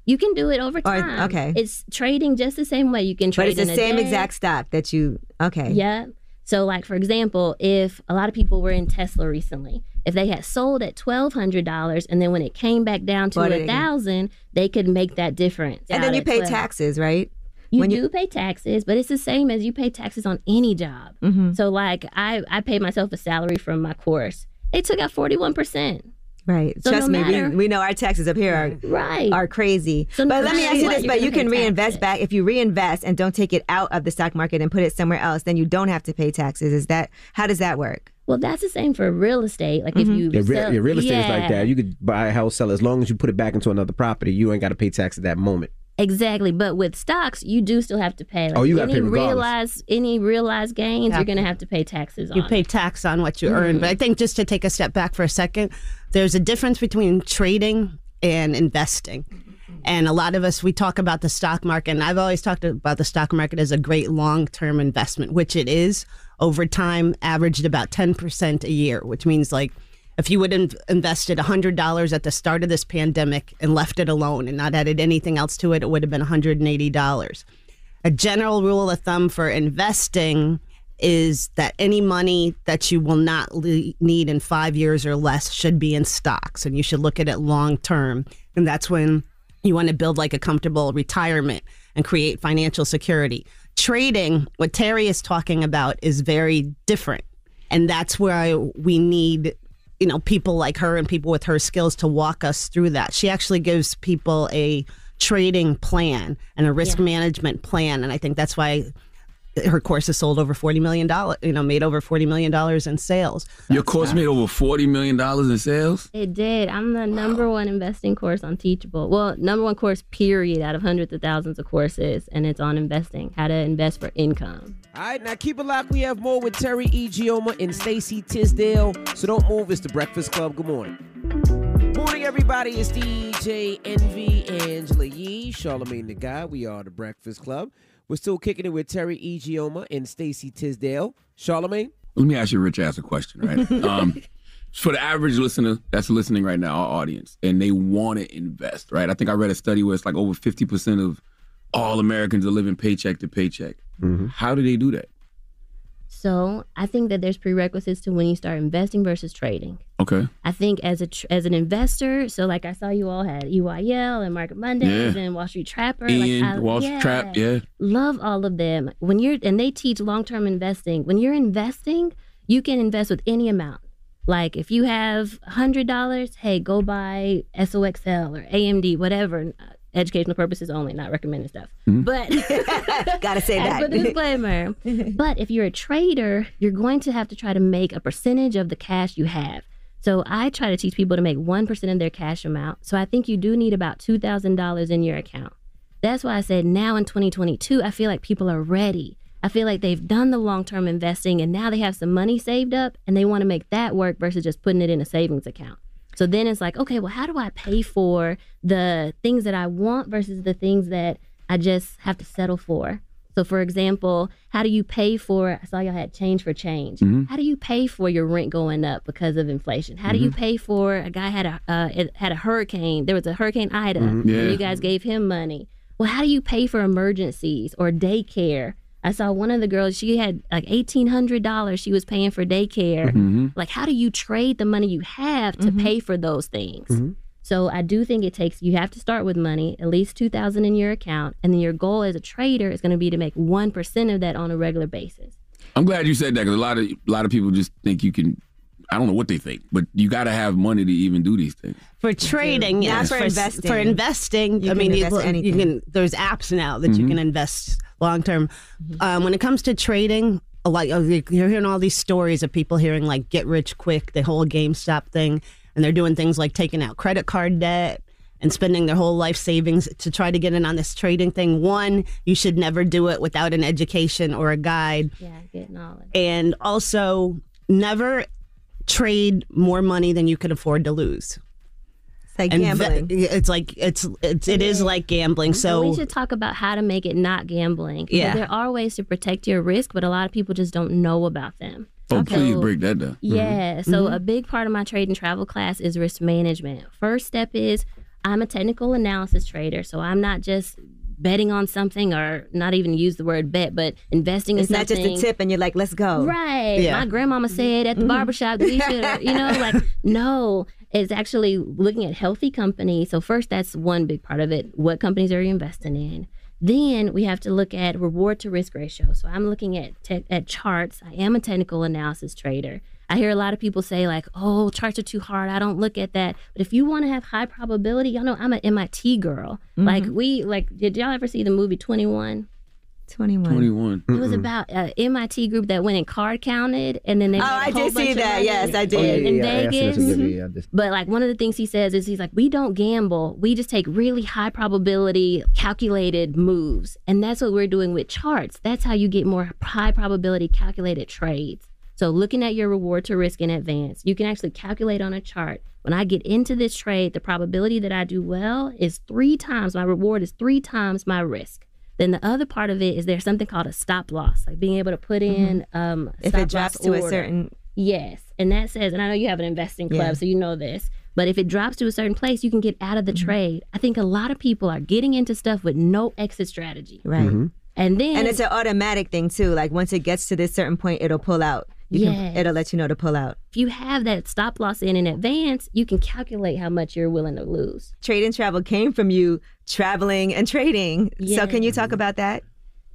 You can do it over Or- time. okay. It's trading just the same way. You can trade. But it's the same day. exact stock that you. Okay. Yeah. So, like for example, if a lot of people were in Tesla recently, if they had sold at twelve hundred dollars and then when it came back down to a thousand, they could make that difference. And then you pay 12. taxes, right? You When do pay taxes, but it's the same as you pay taxes on any job. Mm-hmm. So, like I, I paid myself a salary from my course. They took out forty one percent. Right. So Trust no me, we, we know our taxes up here are right are crazy. So but no let me ask you this: but you can reinvest back if you reinvest and don't take it out of the stock market and put it somewhere else. Then you don't have to pay taxes. Is that how does that work? Well, that's the same for real estate. Like Mm-hmm. if you Yeah, re- sell- yeah, real estate is like that. You could buy a house, sell it. as long as you put it back into another property. You ain't got to pay tax at that moment. Exactly, but with stocks, you do still have to pay. Like Oh, you gotta any pay regardless. realized any realized gains, Yeah. you're gonna have to pay taxes on. You it. pay tax on what you earn. Mhm. But I think just to take a step back for a second, there's a difference between trading and investing. And a lot of us, we talk about the stock market, and I've always talked about the stock market as a great long term investment, which it is. Over time, averaged about 10% a year, which means like if you would have invested $100 at the start of this pandemic and left it alone and not added anything else to it, it would have been $180 a general rule of thumb for investing is that any money that you will not le- need in five years or less should be in stocks and you should look at it long term. And that's when you want to build like a comfortable retirement and create financial security trading what teri is talking about is very different. And that's where I, we need you know people like her and people with her skills to walk us through that. She actually gives people a trading plan and a risk management plan. And i think that's why her course has sold over 40 million dollars you know made over 40 million dollars in sales Your course made over forty million dollars in sales. It did. I'm the number one investing course on Teachable. Well, number one course, period, out of hundreds of thousands of courses, and it's on investing, how to invest for income. All right, now keep it locked. We have more with Terry E. Gioma and Stacey Tisdale. So don't move. It's the Breakfast Club. Good morning. Morning, everybody. It's DJ Envy, Angela Yee, Charlamagne the Guy. We are the Breakfast Club. We're still kicking it with Terry E. Gioma and Stacey Tisdale. Charlamagne? Let me ask you a rich ass a question, right? um, for the average listener that's listening right now, our audience, and they want to invest, right? I think I read a study where it's like over fifty percent of all Americans are living paycheck to paycheck. How do they do that? So I think that there's prerequisites to when you start investing versus trading. Okay. I think as a tr- as an investor, so like I saw you all had EYL and Market Mondays Yeah. and Wall Street Trapper, Ian, like I, Wall Street Trap, yeah. love all of them. When you're and they teach long term investing. When you're investing, you can invest with any amount. Like if you have hundred dollars, hey, go buy SOXL or AMD, whatever. Educational purposes only, not recommended stuff. Mm-hmm. But gotta say as that. for the disclaimer. but if you're a trader, you're going to have to try to make a percentage of the cash you have. So I try to teach people to make 1% of their cash amount. So I think you do need about $2,000 in your account. That's why I said now in 2022, I feel like people are ready. I feel like they've done the long term investing and now they have some money saved up and they want to make that work versus just putting it in a savings account. So then it's like, okay, well, how do I pay for the things that I want versus the things that I just have to settle for? So, for example, how do you pay for? I saw y'all had change for change. Mhm. How do you pay for your rent going up because of inflation? How do you Mhm. pay for a guy had a uh, it had a hurricane? There was a hurricane Ida, Mhm. and Yeah. you guys gave him money. Well, how do you pay for emergencies or daycare? I saw one of the girls; she had like eighteen hundred dollars she was paying for daycare. Mhm. Like, how do you trade the money you have to pay for those things? So I do think it takes you have to start with money, at least two thousand in your account, and then your goal as a trader is going to be to make one percent of that on a regular basis. I'm glad you said that because a lot of a lot of people just think you can. I don't know what they think, but you got to have money to even do these things. for trading Not yes for s- investing. for investing You i mean invest you, you can there's apps now that you Mhm. can invest long term um, when it comes to trading a lot you're hearing all these stories of people hearing like get rich quick the whole gamestop thing and they're doing things like taking out credit card debt and spending their whole life savings to try to get in on this trading thing one you should never do it without an education or a guide Yeah, get knowledge. and also never trade more money than you could afford to lose. It's like And gambling. ve- it's like it's it's it is like gambling. And So we should talk about how to make it not gambling. Yeah. there are ways to protect your risk, but a lot of people just don't know about them. Oh, Okay. please break that down. Yeah. So a big part of my trade and travel class is risk management. First step is I'm a technical analysis trader, so I'm not just betting on something or not even use the word bet, but investing It's in something. It's not just a tip and you're like, let's go. Right. Yeah. My grandmama said at the Mhm. barbershop that we should, you know, like, no, it's actually looking at healthy companies. So, first, that's one big part of it. What companies are you investing in? Then we have to look at reward to risk ratio. So, I'm looking at te- at charts. I am a technical analysis trader. I hear a lot of people say, like, oh, charts are too hard. I don't look at that. But if you want to have high probability, y'all know I'm an MIT girl. Like, Mhm. we, like, did y'all ever see the movie 21? 21. 21. It was about an MIT group that went and card counted, and then they. Oh, made a I whole did see that. money Yes, I did. In Yeah, yeah, yeah, I seen Vegas. Yeah, yeah, I just- But like one of the things he says is he's like, we don't gamble. We just take really high probability calculated moves, and that's what we're doing with charts. That's how you get more high probability calculated trades. So looking at your reward to risk in advance, you can actually calculate on a chart. When I get into this trade, the probability that I do well is three times my reward is three times my risk. Then the other part of it is there's something called a stop loss, like being able to put in um, If it drops loss to a certain- yes, and that says, and I know you have an investing club, Yeah. so you know this. But if it drops to a certain place, you can get out of the Mm-hmm. trade. I think a lot of people are getting into stuff with no exit strategy. Right. And then And it's an automatic thing too. Like once it gets to this certain point, it'll pull out. You Yes. can, it'll let you know to pull out. if you have that stop loss in in advance, you can calculate how much you're willing to lose. Trade and travel came from you traveling and trading. So can you talk about that?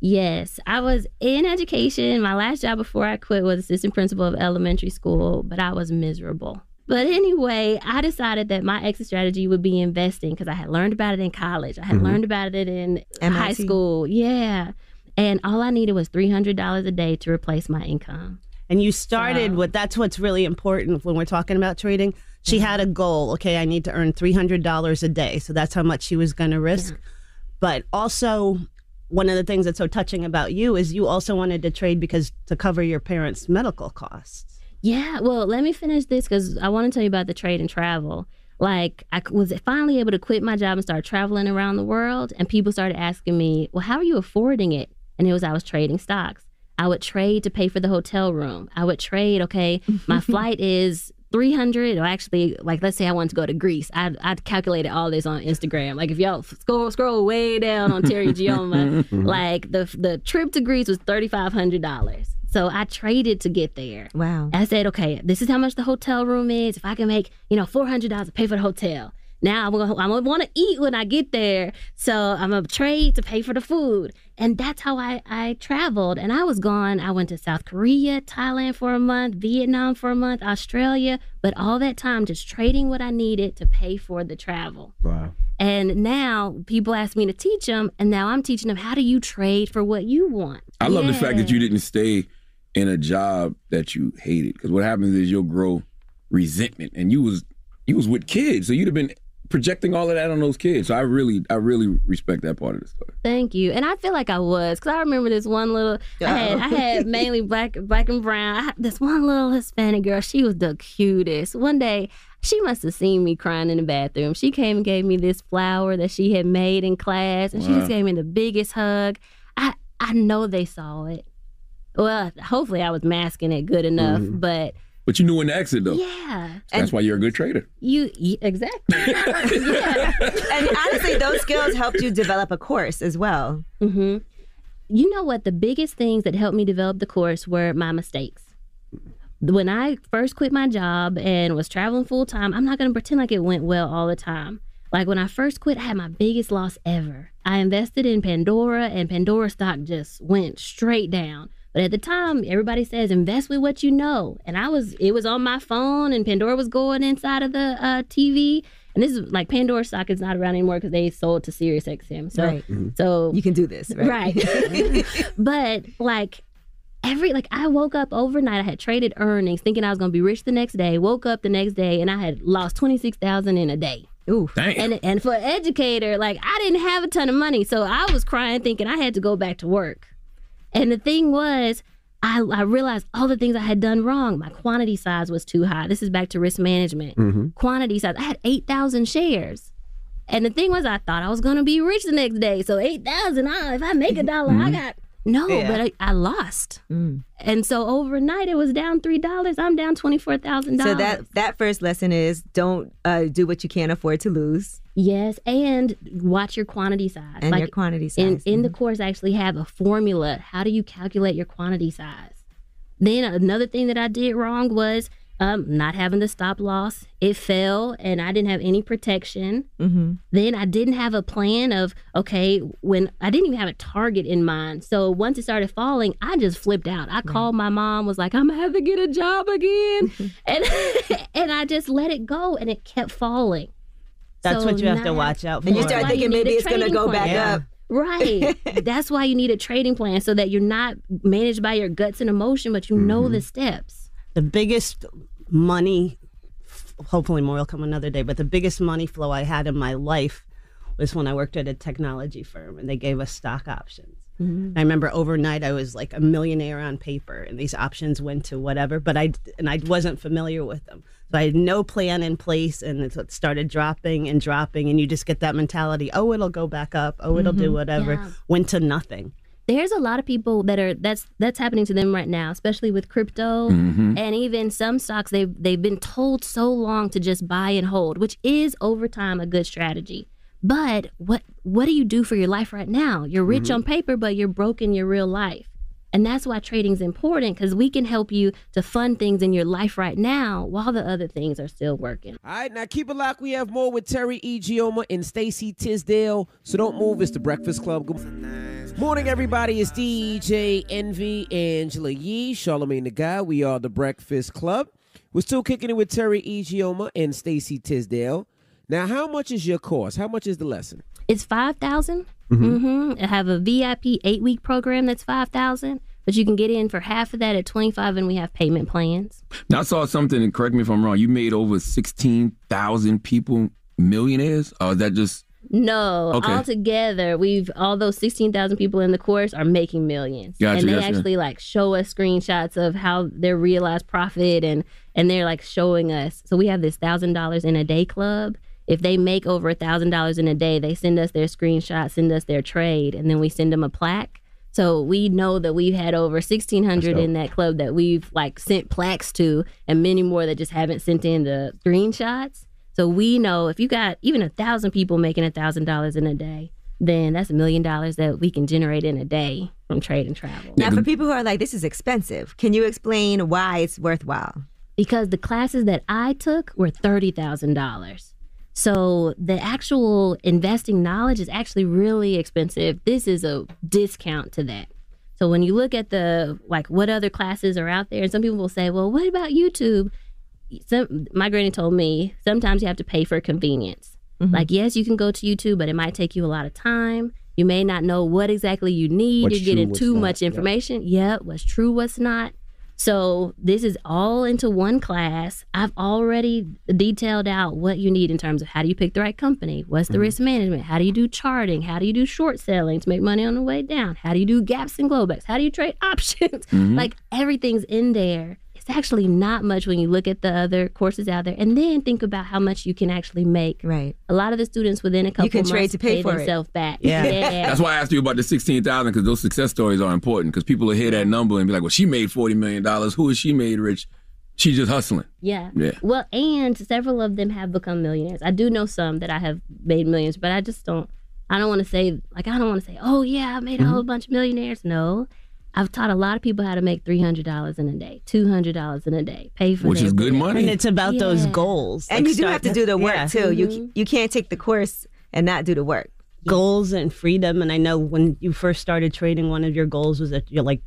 Yes, I was in education. My last job before I quit was assistant principal of elementary school, but I was miserable. But anyway, I decided that my exit strategy would be investing because I had learned about it in college. I had Mhm. learned about it in high school. Yeah. And all I needed was $300 a day to replace my income. And you started with that's what's really important when we're talking about trading. She had a goal. Okay, I need to earn three hundred dollars a day, so that's how much she was going to risk. But also, one of the things that's so touching about you is you also wanted to trade because to cover your parents' medical costs. Yeah, well, let me finish this because I want to tell you about the trade and travel. Like, I was finally able to quit my job and start traveling around the world, and people started asking me, "Well, how are you affording it?" And it was I was trading stocks. I would trade to pay for the hotel room. I would trade. Okay, my flight is. 300 or actually like let's say I wanted to go to Greece I'd, I'd calculated all this on Instagram like if y'all scroll scroll way down on Teri Ijeoma like the the trip to Greece was $3500 so I traded to get there Wow. I said, okay, this is how much the hotel room is. If I can make, you know, four hundred dollars to pay for the hotel. Now I'm gonna, I'm gonna want to eat when I get there, so I'm gonna trade to pay for the food, and that's how I I traveled. And I was gone. I went to South Korea, Thailand for a month, Vietnam for a month, Australia, but all that time just trading what I needed to pay for the travel. Wow. And now people ask me to teach them, and now I'm teaching them how do you trade for what you want. I love the fact that you didn't stay in a job that you hated because what happens is you'll grow resentment and you was you was with kids so you'd have been projecting all of that on those kids so I really I really respect that part of the story Thank you. And I feel like I was because I remember this one little. I had I had mainly black black and brown. I had this one little Hispanic girl. She was the cutest. One day she must have seen me crying in the bathroom. She came and gave me this flower that she had made in class, and she just gave me the biggest hug. I I know they saw it. Well, hopefully I was masking it good enough, Mhm. but but you knew when to exit though yeah. that's why you're a good trader You y- exactly. and honestly, those skills helped you develop a course as well. hmm You know what? The biggest things that helped me develop the course were my mistakes. When I first quit my job and was traveling full time, I'm not going to pretend like it went well all the time. Like when I first quit, I had my biggest loss ever. I invested in Pandora, and Pandora stock just went straight down. But at the time, everybody says invest with what you know, and I was it was on my phone, and Pandora was going inside of the uh, TV. And this is like Pandora stock is not around anymore because they sold to SiriusXM. So Right. so You can do this, right? Right. but like every like I woke up overnight, I had traded earnings thinking I was gonna be rich the next day, woke up the next day and I had lost twenty six thousand in a day. Ooh. Dang. And and for an educator, like I didn't have a ton of money. So I was crying thinking I had to go back to work. And the thing was, I, I realized all the things I had done wrong. My quantity size was too high. This is back to risk management. Mhm. Quantity size. I had 8,000 shares. And the thing was, I thought I was going to be rich the next day. So 8,000, ah, if I make a dollar, I got No, Yeah. but I, I lost. And so overnight it was down three dollars. I'm down twenty four thousand So dollars. that that first lesson is don't uh, do what you can't afford to lose. Yes, and watch your quantity size. And your quantity In, size, Mm-hmm. in the course, I actually have a formula. How do you calculate your quantity size? Then another thing that I did wrong was um, not having the stop loss. It fell, and I didn't have any protection. Mm-hmm. Then I didn't have a plan of okay when I didn't even have a target in mind. So once it started falling, I just flipped out. I called my mom, was like, "I'm gonna have to get a job again," and and I just let it go, and it kept falling. That's So what you have to watch out for. And you start thinking maybe it's gonna go plan. back up. Right. That's why you need a trading plan so that you're not managed by your guts and emotion, but you know Mm-hmm. the steps. the biggest money hopefully more will come another day but the biggest money flow i had in my life was when i worked at a technology firm and they gave us stock options Mm-hmm. i remember overnight i was like a millionaire on paper and these options went to whatever but i and i wasn't familiar with them so i had no plan in place and it started dropping and dropping and you just get that mentality oh it'll go back up oh it'll do Mhm. whatever Yeah. went to nothing There's a lot of people that are that's that's happening to them right now, especially with crypto Mhm. and even some stocks they've they've been told so long to just buy and hold, which is over time a good strategy. But what what do you do for your life right now? You're rich Mhm. on paper, but you're broke in your real life. And that's why trading is important because we can help you to fund things in your life right now while the other things are still working. All right, now keep it locked. We have more with Terry E. Gioma and Stacey Tisdale. So don't move. It's the Breakfast Club. Good morning, everybody. It's DJ Envy, Angela Yee, Charlamagne the Guy. We are the Breakfast Club. We're still kicking it with Terry E. Gioma and Stacey Tisdale. Now, how much is your course? How much is the lesson? It's five thousand. Mhm. Mm-hmm. I have a VIP eight week program that's five thousand, but you can get in for half of that at twenty five, and we have payment plans. Now, I saw something, and correct me if I'm wrong. You made over 16,000 people millionaires? Or is that just. No, Okay. altogether, we've all those sixteen thousand people in the course are making millions, Gotcha, and they gotcha. actually like show us screenshots of how their realized profit, and and they're like showing us. So we have this thousand dollars in a day club. If they make over a thousand dollars in a day, they send us their screenshot, send us their trade, and then we send them a plaque. So we know that we've had over sixteen hundred in that club that we've like sent plaques to, and many more that just haven't sent in the screenshots. So we know if you got even a thousand people making a thousand dollars in a day, then that's a million dollars that we can generate in a day from trade and travel. Now, for people who are like, this is expensive, can you explain why it's worthwhile? Because the classes that I took were thirty thousand dollars. So the actual investing knowledge is actually really expensive. This is a discount to that. So when you look at the like what other classes are out there, and some people will say, "Well, what about YouTube?" Some my granny told me sometimes you have to pay for convenience. Mm-hmm. Like yes, you can go to YouTube, but it might take you a lot of time. You may not know what exactly you need. What's You're getting true, too not. much information. yep, what's true, what's not. So this is all into one class. I've already detailed out what you need in terms of how do you pick the right company, what's the risk management, how do you do charting, how do you do short selling to make money on the way down, how do you do gaps and glowbacks, how do you trade options. Mhm. Like everything's in there. It's actually not much when you look at the other courses out there, and then think about how much you can actually make. Right. A lot of the students within a couple can months trade to pay for it. themselves back. That's why I asked you about the 16,000 because those success stories are important because people will hear that number and be like, well, she made $40 million. Who is she made rich? She's just hustling. Yeah. Yeah. Well, and several of them have become millionaires. I do know some that I have made millions, but I just don't. I don't want to say like I don't want to say, oh yeah, I made a Mm-hmm. whole bunch of millionaires. No, I've taught a lot of people how to make three hundred dollars in a day, two hundred dollars in a day, pay for Which is good bills. money. And it's about those goals. And Like you do start- have to do the work Yeah. too. You you can't take the course and not do the work. goals and freedom. And I know when you first started trading, one of your goals was that you're like,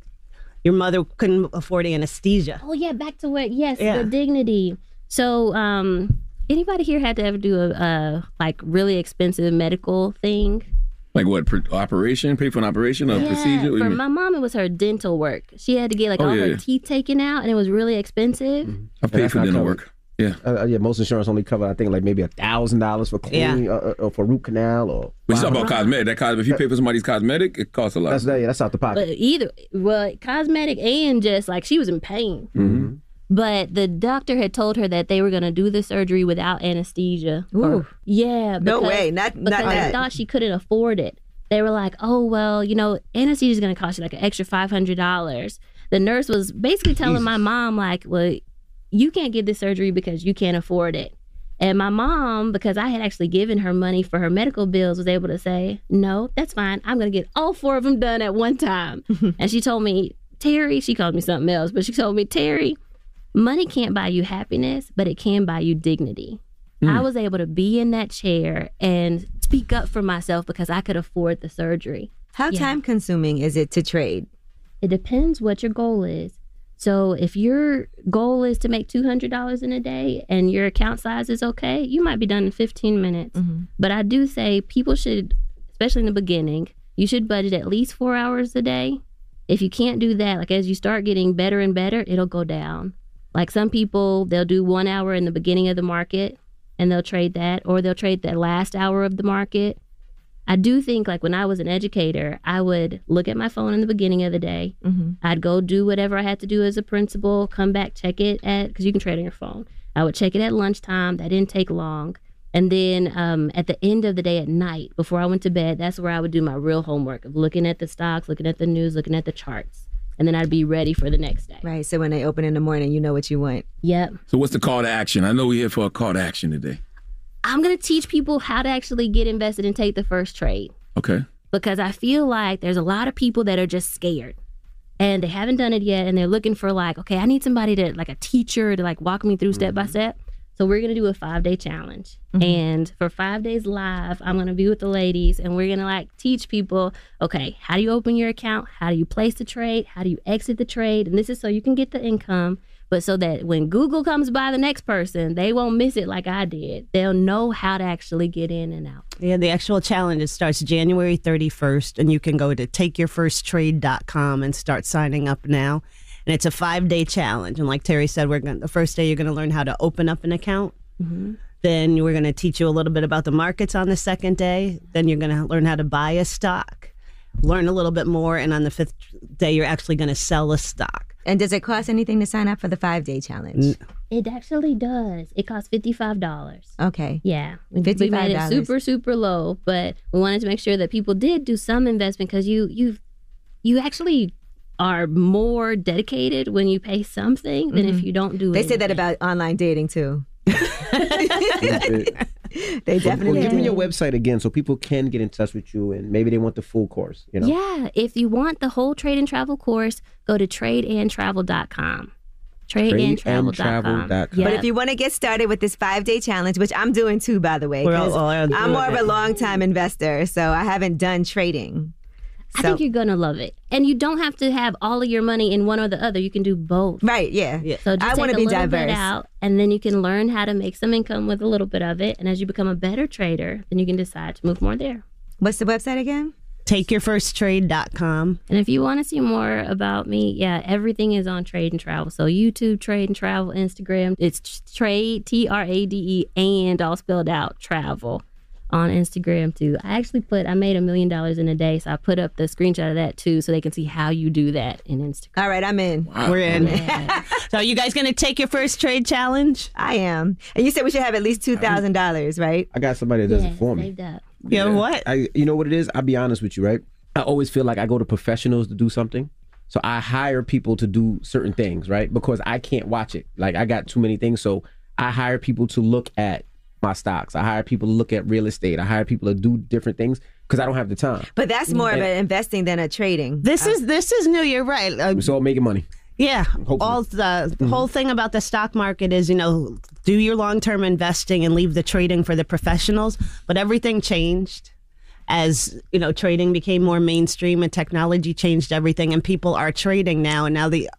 your mother couldn't afford anesthesia. Oh yeah, back to what? Yes, Yeah. the dignity. So, um, anybody here had to ever do a, a like really expensive medical thing? Like what? Pr- operation? Pay for an operation or yeah, procedure? What for my mom, it was her dental work. She had to get like Oh, all yeah. her teeth taken out, and it was really expensive. I paid for dental covered. work. Yeah. Uh, uh, yeah, most insurance only cover I think like maybe a thousand dollars for clean, uh, uh, uh, for root canal or. But you talk about cosmetic. That cos- if you pay for somebody's cosmetic, it costs a lot. That's that. Yeah, that's out the But pocket. either, well, cosmetic and just like she was in pain. Mm-hmm. But the doctor had told her that they were going to do the surgery without anesthesia. Or- Ooh. yeah. No way, not- not because they thought she couldn't afford it. they were like, "Oh well, you know, anesthesia is going to cost you like an extra five hundred dollars." The nurse was basically telling my mom like, "Well, you can't get this surgery because you can't afford it." And my mom, because I had actually given her money for her medical bills, was able to say, "No, that's fine. I'm going to get all four of them done at one time." and she told me, "Teri," she called me something else, but she told me, "Teri, money can't buy you happiness, but it can buy you dignity." Hmm. I was able to be in that chair and speak up for myself because I could afford the surgery. How time consuming is it to trade? It depends what your goal is. So if your goal is to make $200 in a day and your account size is okay, you might be done in 15 minutes. Mm-hmm. But I do say people should, especially in the beginning, you should budget at least four hours a day. If you can't do that, like as you start getting better and better, it'll go down. Like some people, they'll do one hour in the beginning of the market and they'll trade that, or they'll trade the last hour of the market. I do think, like when I was an educator, I would look at my phone in the beginning of the day. I'd go do whatever I had to do as a principal, come back, check it at, because you can trade on your phone. I would check it at lunchtime. That didn't take long. And then um, at the end of the day at night, before I went to bed, that's where I would do my real homework of looking at the stocks, looking at the news, looking at the charts. And then I'd be ready for the next day. Right. So when they open in the morning, you know what you want. Yep. So what's the call to action? I know we're here for a call to action today. I'm going to teach people how to actually get invested and take the first trade. Okay. because I feel like there's a lot of people that are just scared and they haven't done it yet and they're looking for like, okay, I need somebody to like a teacher to like walk me through step by mm-hmm. step. So we're gonna do a five day challenge. Mm-hmm. And for five days live, I'm gonna be with the ladies and we're gonna like teach people, okay, how do you open your account? How do you place the trade? How do you exit the trade? And this is so you can get the income, but so that when Google comes by the next person, they won't miss it like I did. They'll know how to actually get in and out. Yeah, the actual challenge starts January 31st, and you can go to takeyourfirsttrade.com and start signing up now. And it's a five day challenge. And like Teri said, we're going to the first day you're going to learn how to open up an account. Mm-hmm. Then we're going to teach you a little bit about the markets on the second day. Then you're going to learn how to buy a stock, learn a little bit more, and on the fifth day you're actually going to sell a stock. And does it cost anything to sign up for the five day challenge? It actually does. It costs fifty five dollars. Okay. Yeah, we, we made it $55. super super low, but we wanted to make sure that people did do some investment because you you you actually are more dedicated when you pay something than if Mhm. you don't do it. They it. say that about online dating too. they Well, definitely give me your website again so people can get in touch with you and maybe they want the full course. You know. Yeah, if you want the whole trade and travel course, go to tradeandtravel.com. Tradeandtravel.com. Tradeandtravel.com. But if you want to get started with this five day challenge, which I'm doing too, by the way, We're all- 'cause all I'm more of a long time investor, so I haven't done trading. I think you're gonna love it, and you don't have to have all of your money in one or the other. You can do both. Right? Yeah. So just I wanna take a be little diverse. bit out, and then you can learn how to make some income with a little bit of it. And as you become a better trader, then you can decide to move more there. What's the website again? Takeyourfirsttrade.com. And if you want to see more about me, yeah, everything is on Trade and Travel. So YouTube, Trade and Travel, Instagram, it's Trade T R A D E and all spelled out Travel on Instagram too. I actually put I made a million dollars in a day, so I put up the screenshot of that too, so they can see how you do that in Instagram. All right, I'm in. We're in. so are you guys going to take your first trade challenge? I am. And you said we should have at least two thousand dollars, right? I got somebody that does it for me. saved up. Yeah, what? I, you know what it is? I'll be honest with you, right? I always feel like I go to professionals to do something. So I hire people to do certain things, right? Because I can't watch it. Like I got too many things. So I hire people to look at my stocks. I hire people to look at real estate. I hire people to do different things because I don't have the time. But that's more of an investing than a trading. This is this is new. You're right. Uh, It's all making money. Yeah. All the, the whole thing about the stock market is, you know, do your long term investing and leave the trading for the professionals. But everything changed as, you know, trading became more mainstream and technology changed everything and people are trading now and now the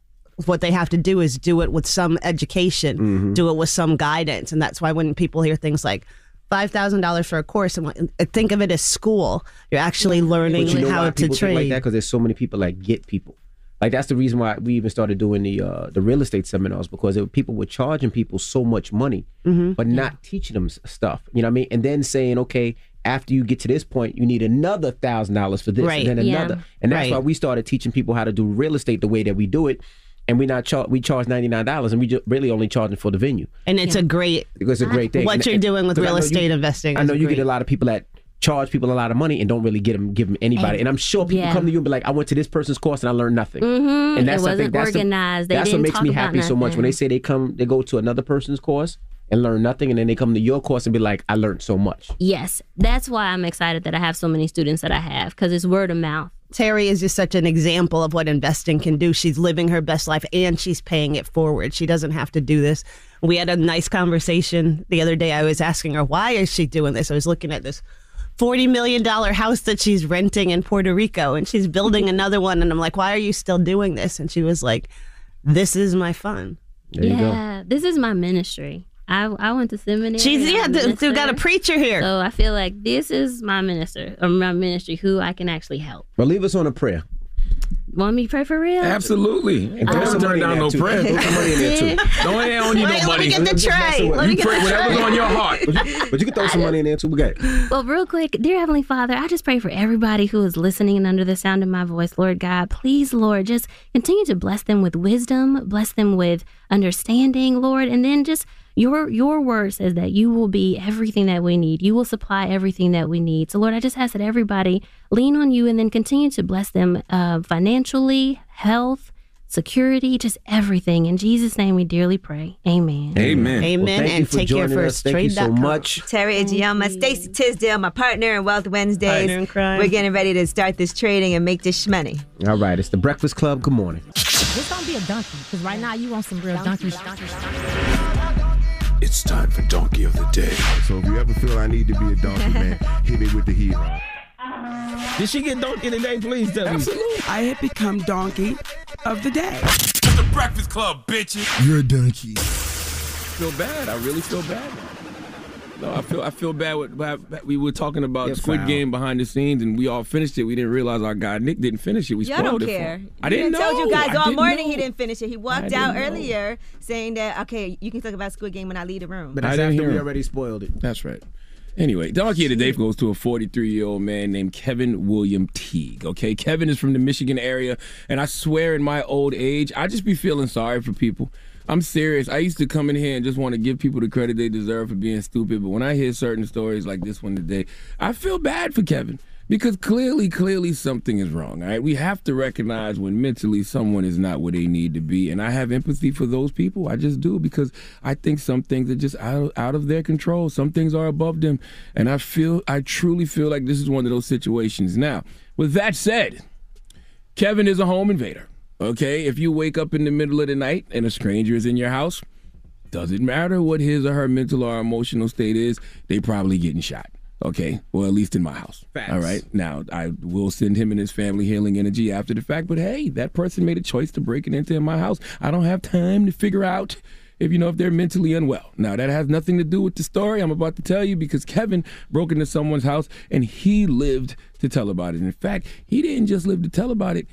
what they have to do is do it with some education, do it with some guidance. And that's why when people hear things like five thousand dollars for a course and what- think of it as school. You're actually learning you know how to people trade. like that? Because there's so many people that get people. Like that's the reason why we even started doing the uh, the real estate seminars because it, people were charging people so much money, Mhm. but not teaching them stuff. You know what I mean? And then saying, okay, after you get to this point, you need another thousand dollars for this, Right. and then Yeah. another. And that's Right. why we started teaching people how to do real estate the way that we do it. And we not char- we charge ninety nine dollars, and we just really only charging for the venue. And it's a great It's a great thing. What And- you're doing with real know you- estate investing I is know you great. get a lot of people that charge people a lot of money and don't really get them give them anybody. And- And, I'm sure people yeah. come to you and be like, I went to this person's course and I learned nothing. Mhm. And that's It wasn't that's organized. They that's what didn't makes talk me happy so much when they say they come they go to another person's course and learn nothing and then they come to your course and be like, I learned so much. Yes, that's why I'm excited that I have so many students that I have because it's word of mouth. Teri is just such an example of what investing can do. She's living her best life and she's paying it forward. She doesn't have to do this. We had a nice conversation the other day. I was asking her, why is she doing this? I was looking at this $40 million house that she's renting in Puerto Rico and she's building another one. And I'm like, why are you still doing this? And she was like, this is my fun. yeah, this is my ministry. I I went to seminary. She's- and yeah, I'm th- we got a preacher here. So I feel like this is my minister or my ministry who I can actually help. But leave us on a prayer. Want me to pray for real? Absolutely. And throw some money down there, no too. prayer. Throw some money in there, too. Don't I don't need Wait, no let me get the tray. Let me you get pray the whatever's tray. on your heart. But you, but you can throw some money in there too. We got it. Well, real quick, dear Heavenly Father, I just pray for everybody who is listening and under the sound of my voice, Lord God. Please, Lord, just continue to bless them with wisdom, bless them with understanding, Lord, and then just your your word says that you will be everything that we need. You will supply everything that we need. So, Lord, I just ask that everybody lean on you and then continue to bless them uh, financially, health, security, just everything. In Jesus' name, we dearly pray. Amen. Amen. Amen. thank you and for take care joining for us. Thank you so straight.com. much. Teri Ijeoma, Stacey Tisdale, my partner in Wealth Wednesdays. Partner in. We're getting ready to start this trading and make this money. All right, it's the Breakfast Club. Good morning. This gonna be a donkey, because right now you want some real donkey. It's time for Donkey of the Day. So if you ever feel I need to be a donkey, man, hit me with the hee haw. Did she get donkey today? Please tell me. I have become donkey of the day. It's The Breakfast Club, bitches. You're a donkey. feel bad. I really feel bad. No, I feel I feel bad. With, with- we were talking about You're Squid foul. Game behind the scenes, and we all finished it. We didn't realize our guy Nick didn't finish it. We Y'all spoiled don't it. for care. him. I I didn't know. told you guys I all morning know. he didn't finish it. He walked out know. earlier saying that, okay, you can talk about Squid Game when I leave the room. But I didn't after hear we already spoiled it. That's right. Anyway, Donkey of the Day goes to a 43 year old man named Kevin William Teague. Okay, Kevin is from the Michigan area, and I swear, in my old age, I just be feeling sorry for people. I'm serious. I used to come in here and just want to give people the credit they deserve for being stupid, but when I hear certain stories like this one today, I feel bad for Kevin. Because clearly, clearly something is wrong. All right, we have to recognize when mentally someone is not where they need to be, and I have empathy for those people. I just do because I think some things are just out out of their control. Some things are above them, and I feel I truly feel like this is one of those situations. Now, with that said, Kevin is a home invader. Okay, if you wake up in the middle of the night and a stranger is in your house, doesn't matter what his or her mental or emotional state is, they probably getting shot. Okay, well at least in my house. Facts. All right. Now I will send him and his family healing energy after the fact. But hey, that person made a choice to break it into my house. I don't have time to figure out if you know if they're mentally unwell. Now that has nothing to do with the story I'm about to tell you because Kevin broke into someone's house and he lived to tell about it. In fact, he didn't just live to tell about it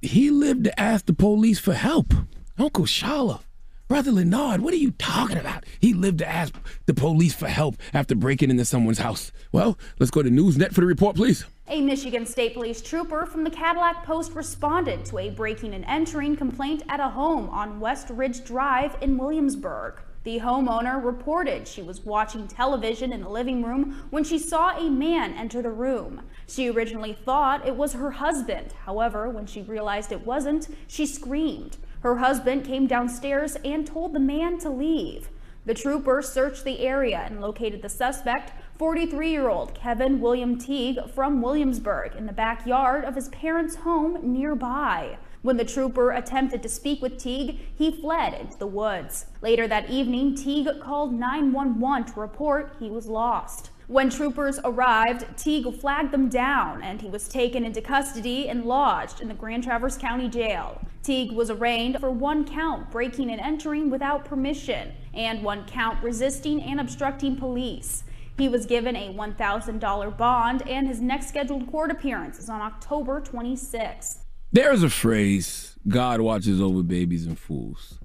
he lived to ask the police for help. Uncle Shala, Brother Leonard, what are you talking about? He lived to ask the police for help after breaking into someone's house. Well, let's go to Newsnet for the report, please. A Michigan State Police trooper from the Cadillac Post responded to a breaking and entering complaint at a home on West Ridge Drive in Williamsburg. The homeowner reported she was watching television in the living room when she saw a man enter the room. She originally thought it was her husband. However, when she realized it wasn't, she screamed. Her husband came downstairs and told the man to leave. The trooper searched the area and located the suspect, 43 year old Kevin William Teague from Williamsburg, in the backyard of his parents' home nearby. When the trooper attempted to speak with Teague, he fled into the woods. Later that evening, Teague called 911 to report he was lost. When troopers arrived, Teague flagged them down and he was taken into custody and lodged in the Grand Traverse County Jail. Teague was arraigned for one count breaking and entering without permission and one count resisting and obstructing police. He was given a $1,000 bond and his next scheduled court appearance is on October 26th. There is a phrase God watches over babies and fools.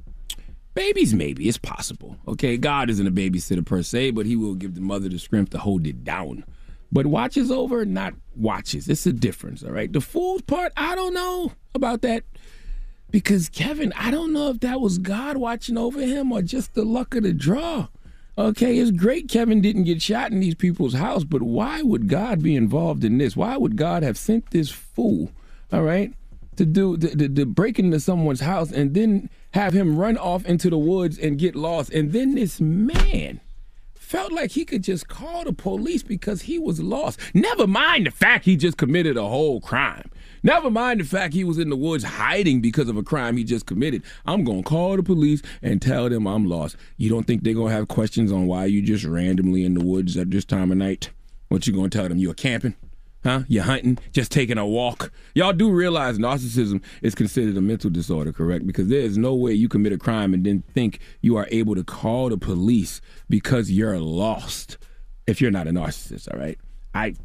Babies, maybe. It's possible. Okay, God isn't a babysitter per se, but he will give the mother the strength to hold it down. But watches over, not watches. It's a difference, all right? The fools part, I don't know about that. Because Kevin, I don't know if that was God watching over him or just the luck of the draw. Okay, it's great Kevin didn't get shot in these people's house, but why would God be involved in this? Why would God have sent this fool, all right, to do to, to, to break into someone's house and then have him run off into the woods and get lost? And then this man felt like he could just call the police because he was lost. Never mind the fact he just committed a whole crime. Never mind the fact he was in the woods hiding because of a crime he just committed. I'm to call the police and tell them I'm lost. You don't think they're to have questions on why you just randomly in the woods at this time of night? What you to tell them? You're camping? Huh? You're hunting? Just taking a walk? Y'all do realize narcissism is considered a mental disorder, correct? Because there is no way you commit a crime and then think you are able to call the police because you're lost if you're not a narcissist, all right? I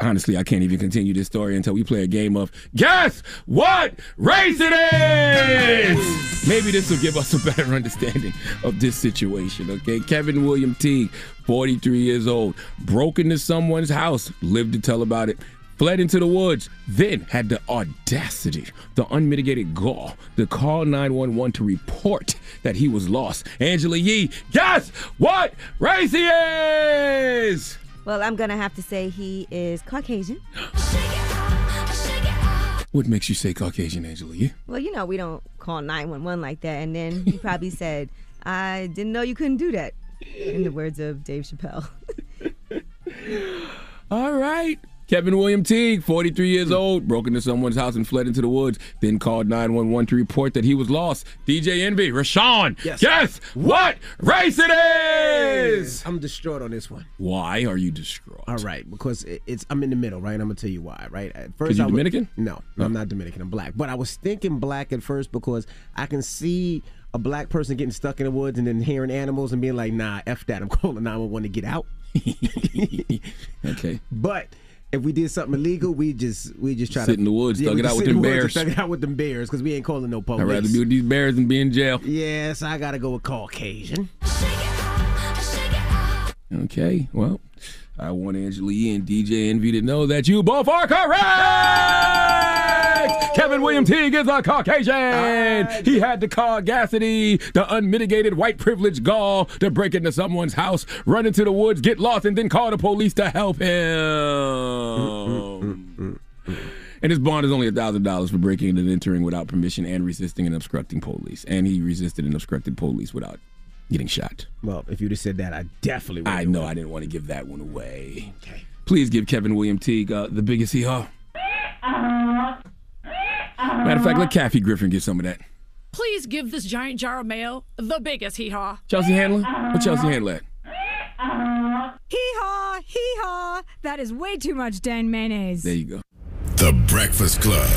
honestly, I can't even continue this story until we play a game of guess what race it is. Maybe this will give us a better understanding of this situation. Okay, Kevin William Teague, 43 years old, broke into someone's house, lived to tell about it. Fled into the woods, then had the audacity, the unmitigated gall to call 911 to report that he was lost. Angela Yee, guess what race he is? Well, I'm gonna have to say he is Caucasian. What makes you say Caucasian, Angela Yee? Well, you know we don't call 911 like that. And then he probably said, "I didn't know you couldn't do that." In the words of Dave Chappelle. All right. Kevin William Teague, 43 years old, broke into someone's house and fled into the woods, then called 911 to report that he was lost. DJ Envy, Rashawn, Yes. guess what race it is? I'm distraught on this one. Why are you distraught? All right, because it's I'm in the middle, right? I'm gonna tell you why, right? At you I was- Dominican? No, I'm oh. not Dominican. I'm black. But I was thinking black at first because I can see a black person getting stuck in the woods and then hearing animals and being like, "Nah, f that. I'm calling 911 to get out." okay. But if we did something illegal, we just we just try Sit to in the woods, thug we it out with sit in them the woods bears. Thug it out with them bears because we ain't calling no police. I'd rather be with these bears than be in jail. Yes, I gotta go with Caucasian. Okay, well, I want Angela and DJ Envy to know that you both are correct. Kevin William Teague is a Caucasian. He had the caucasity, the unmitigated white privilege gall to break into someone's house, run into the woods, get lost, and then call the police to help him. And his bond is only thousand dollars for breaking and entering without permission and resisting and obstructing police. And he resisted and obstructed police without getting shot. Well, if you'd have said that, I definitely would. I know I didn't want to give that one away. Okay. Please give Kevin William Teague uh, the biggest hee haw. Matter of fact, let uh-huh. Kathy Griffin get some of that. Please give this giant jar of mayo the biggest hee haw. Chelsea Handler? What Chelsea uh-huh. Handler at? Uh-huh. Hee haw, hee haw. That is way too much Dan mayonnaise. There you go. The Breakfast Club.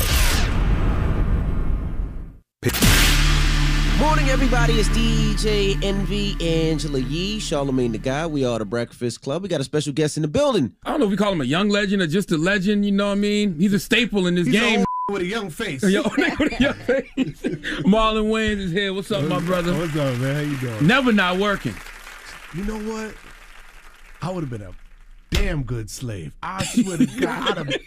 Morning, everybody. It's DJ Envy, Angela Yee, Charlamagne the Guy. We are the Breakfast Club. We got a special guest in the building. I don't know if we call him a young legend or just a legend, you know what I mean? He's a staple in this He's game. Old with a young face. Yo, with a young face. Marlon Wayans is here. What's up, my brother? What's up, man? How you doing? Never not working. You know what? I would have been a damn good slave. I swear to God, I'd have,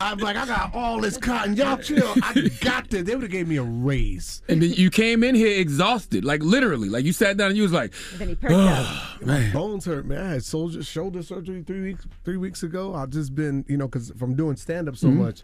I'm like, I got all this cotton. Y'all chill. I got this. They would have gave me a raise. And then you came in here exhausted, like literally. Like you sat down and you was like, then he My bones hurt, man. I had soldier shoulder surgery three weeks three weeks ago. I've just been, you know, because from doing stand up so Mhm. much,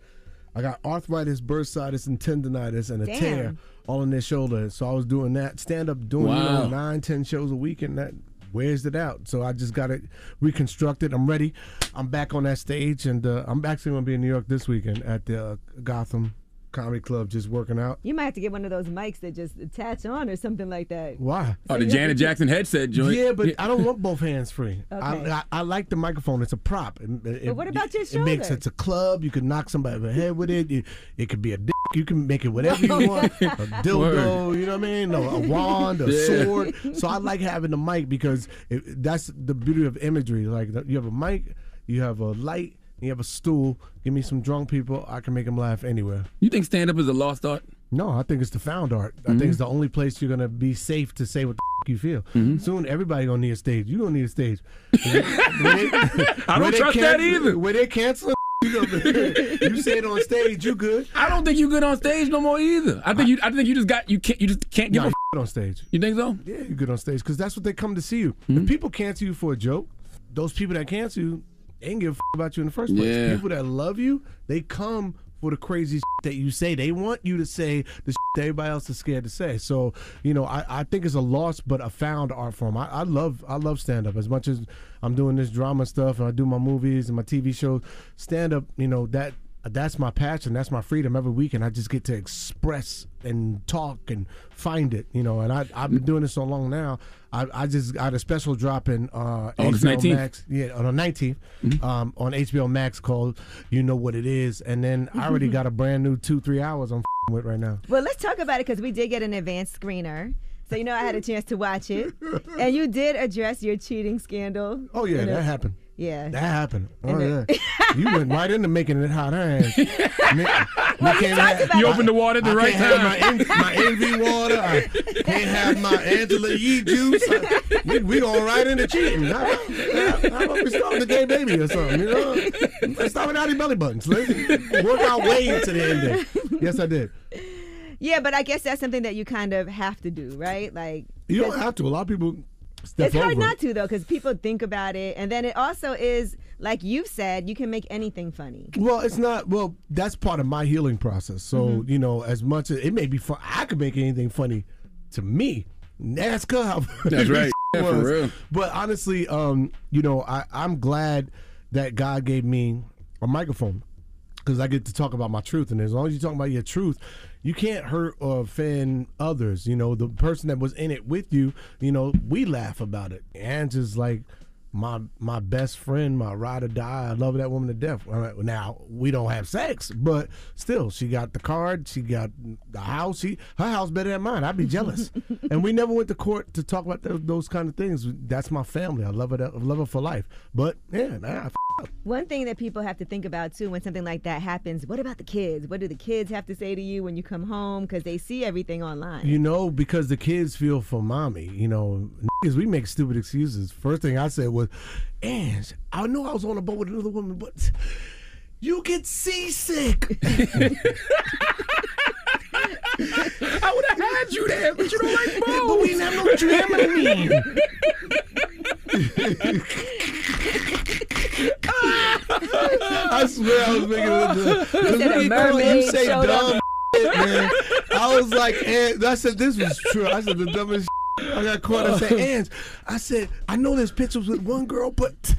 I got arthritis, bursitis, and tendonitis, and a Damn. tear all in their shoulder. So I was doing that stand up, doing you know nine, ten shows a week, and that wears it out. So I just got it reconstructed. I'm ready. I'm back on that stage, and uh, I'm actually going to be in New York this weekend at the uh, Gotham Comedy Club, just working out. You might have to get one of those mics that just attach on or something like that. Why? oh, the Janet Jackson headset joint. Yeah, but I don't want both hands free. Okay. I, I, I like the microphone. It's a prop. It, it- But what about your shoulder? It makes it's a club. You can knock somebody over the head with it. You, it could be a dick. You can make it whatever you oh, want. A dildo. Word. You know what I mean? A, a wand, a Yeah. sword. So I like having the mic because it, that's the beauty of imagery. Like you have a mic, you have a light, you have a stool. Give me some drunk people. I can make them laugh anywhere. You think stand up is a lost art? No, I think it's the found art. I Mhm. think it's the only place you're gonna be safe to say what the f- you feel. Mm-hmm. Soon, everybody gonna need a stage. You don't need a stage. I don't trust that either. Where they cancel, you You you say it on stage, you good. I don't think you good on stage no more either. I think you. I think you just got. You can't. You just can't give Nah, a. you on stage. You think so? Yeah, you're good on stage because that's what they come to see you. Hmm? If people cancel you for a joke, those people that cancel you ain't give a f- about you in the first place. Yeah. People that love you, they come for the crazy that you say. They want you to say the that everybody else is scared to say. So you know, I, I think it's a lost but a found art form. I, I love I love stand up as much as I'm doing this drama stuff and I do my movies and my TV shows. Stand up, you know that. That's my passion. That's my freedom every week, and I just get to express and talk and find it, you know. And I, I've been doing this so long now. I, I just got a special drop in uh, August HBO 19th? Max, yeah, on the 19th, um, on HBO Max called "You Know What It Is," and then I already got a brand new two three hours I'm f***ing with right now. Well, let's talk about it because we did get an advanced screener. So, you know, I had a chance to watch it. And you did address your cheating scandal. Oh yeah, in a- that happened. Yeah. That happened. Oh And yeah, you went right into making it hot. I ain't. Me- me can't talked have- You opened the water at the I right can't time. Have my, en- my envy water. I can't have my Angela Yee juice. I- we, we going right into cheating. How, how, how about we start with the gay baby or something? You know, let's start with Outie belly buttons. Let's work our way to the ending. Yes, I did. Yeah, but I guess that's something that you kind of have to do, right? Like, You don't have to. A lot of people step it's hard over. not to, though, because people think about it. And then it also is, like you've said, you can make anything funny. Well, it's not. Well, that's part of my healing process. So Mhm. you know, as much as it may be fun, I could make anything funny to me. Ask her how. That's right. Yeah, for real. But honestly, um, you know, I, I'm glad that God gave me a microphone because I get to talk about my truth. And as long as you talk about your truth, you can't hurt or offend others. You know, the person that was in it with you, you know, we laugh about it. And just like my my best friend, my ride or die. I love that woman to death. All right, Now we don't have sex, but still, she got the card. She got the house. She her house better than mine. I'd be jealous. and we never went to court to talk about those, those kind of things. That's my family. I love her. I love her for life. But yeah, nah, I f- up. One thing that people have to think about too when something like that happens, what about the kids? What do the kids have to say to you when you come home? Because they see everything online. You know, because the kids feel for mommy. You know, niggas, we make stupid excuses. First thing I said was, Ange, I know I was on a boat with another woman, but you get seasick. I would have had you there, but you don't like boats. but we didn't have no Dramamine. I swear I was making it. He said You say dumb shit, man. I was like, and I said this was true. I said the dumbest. shit. I got caught. I said, Ange, I said, I know there's pictures with one girl, but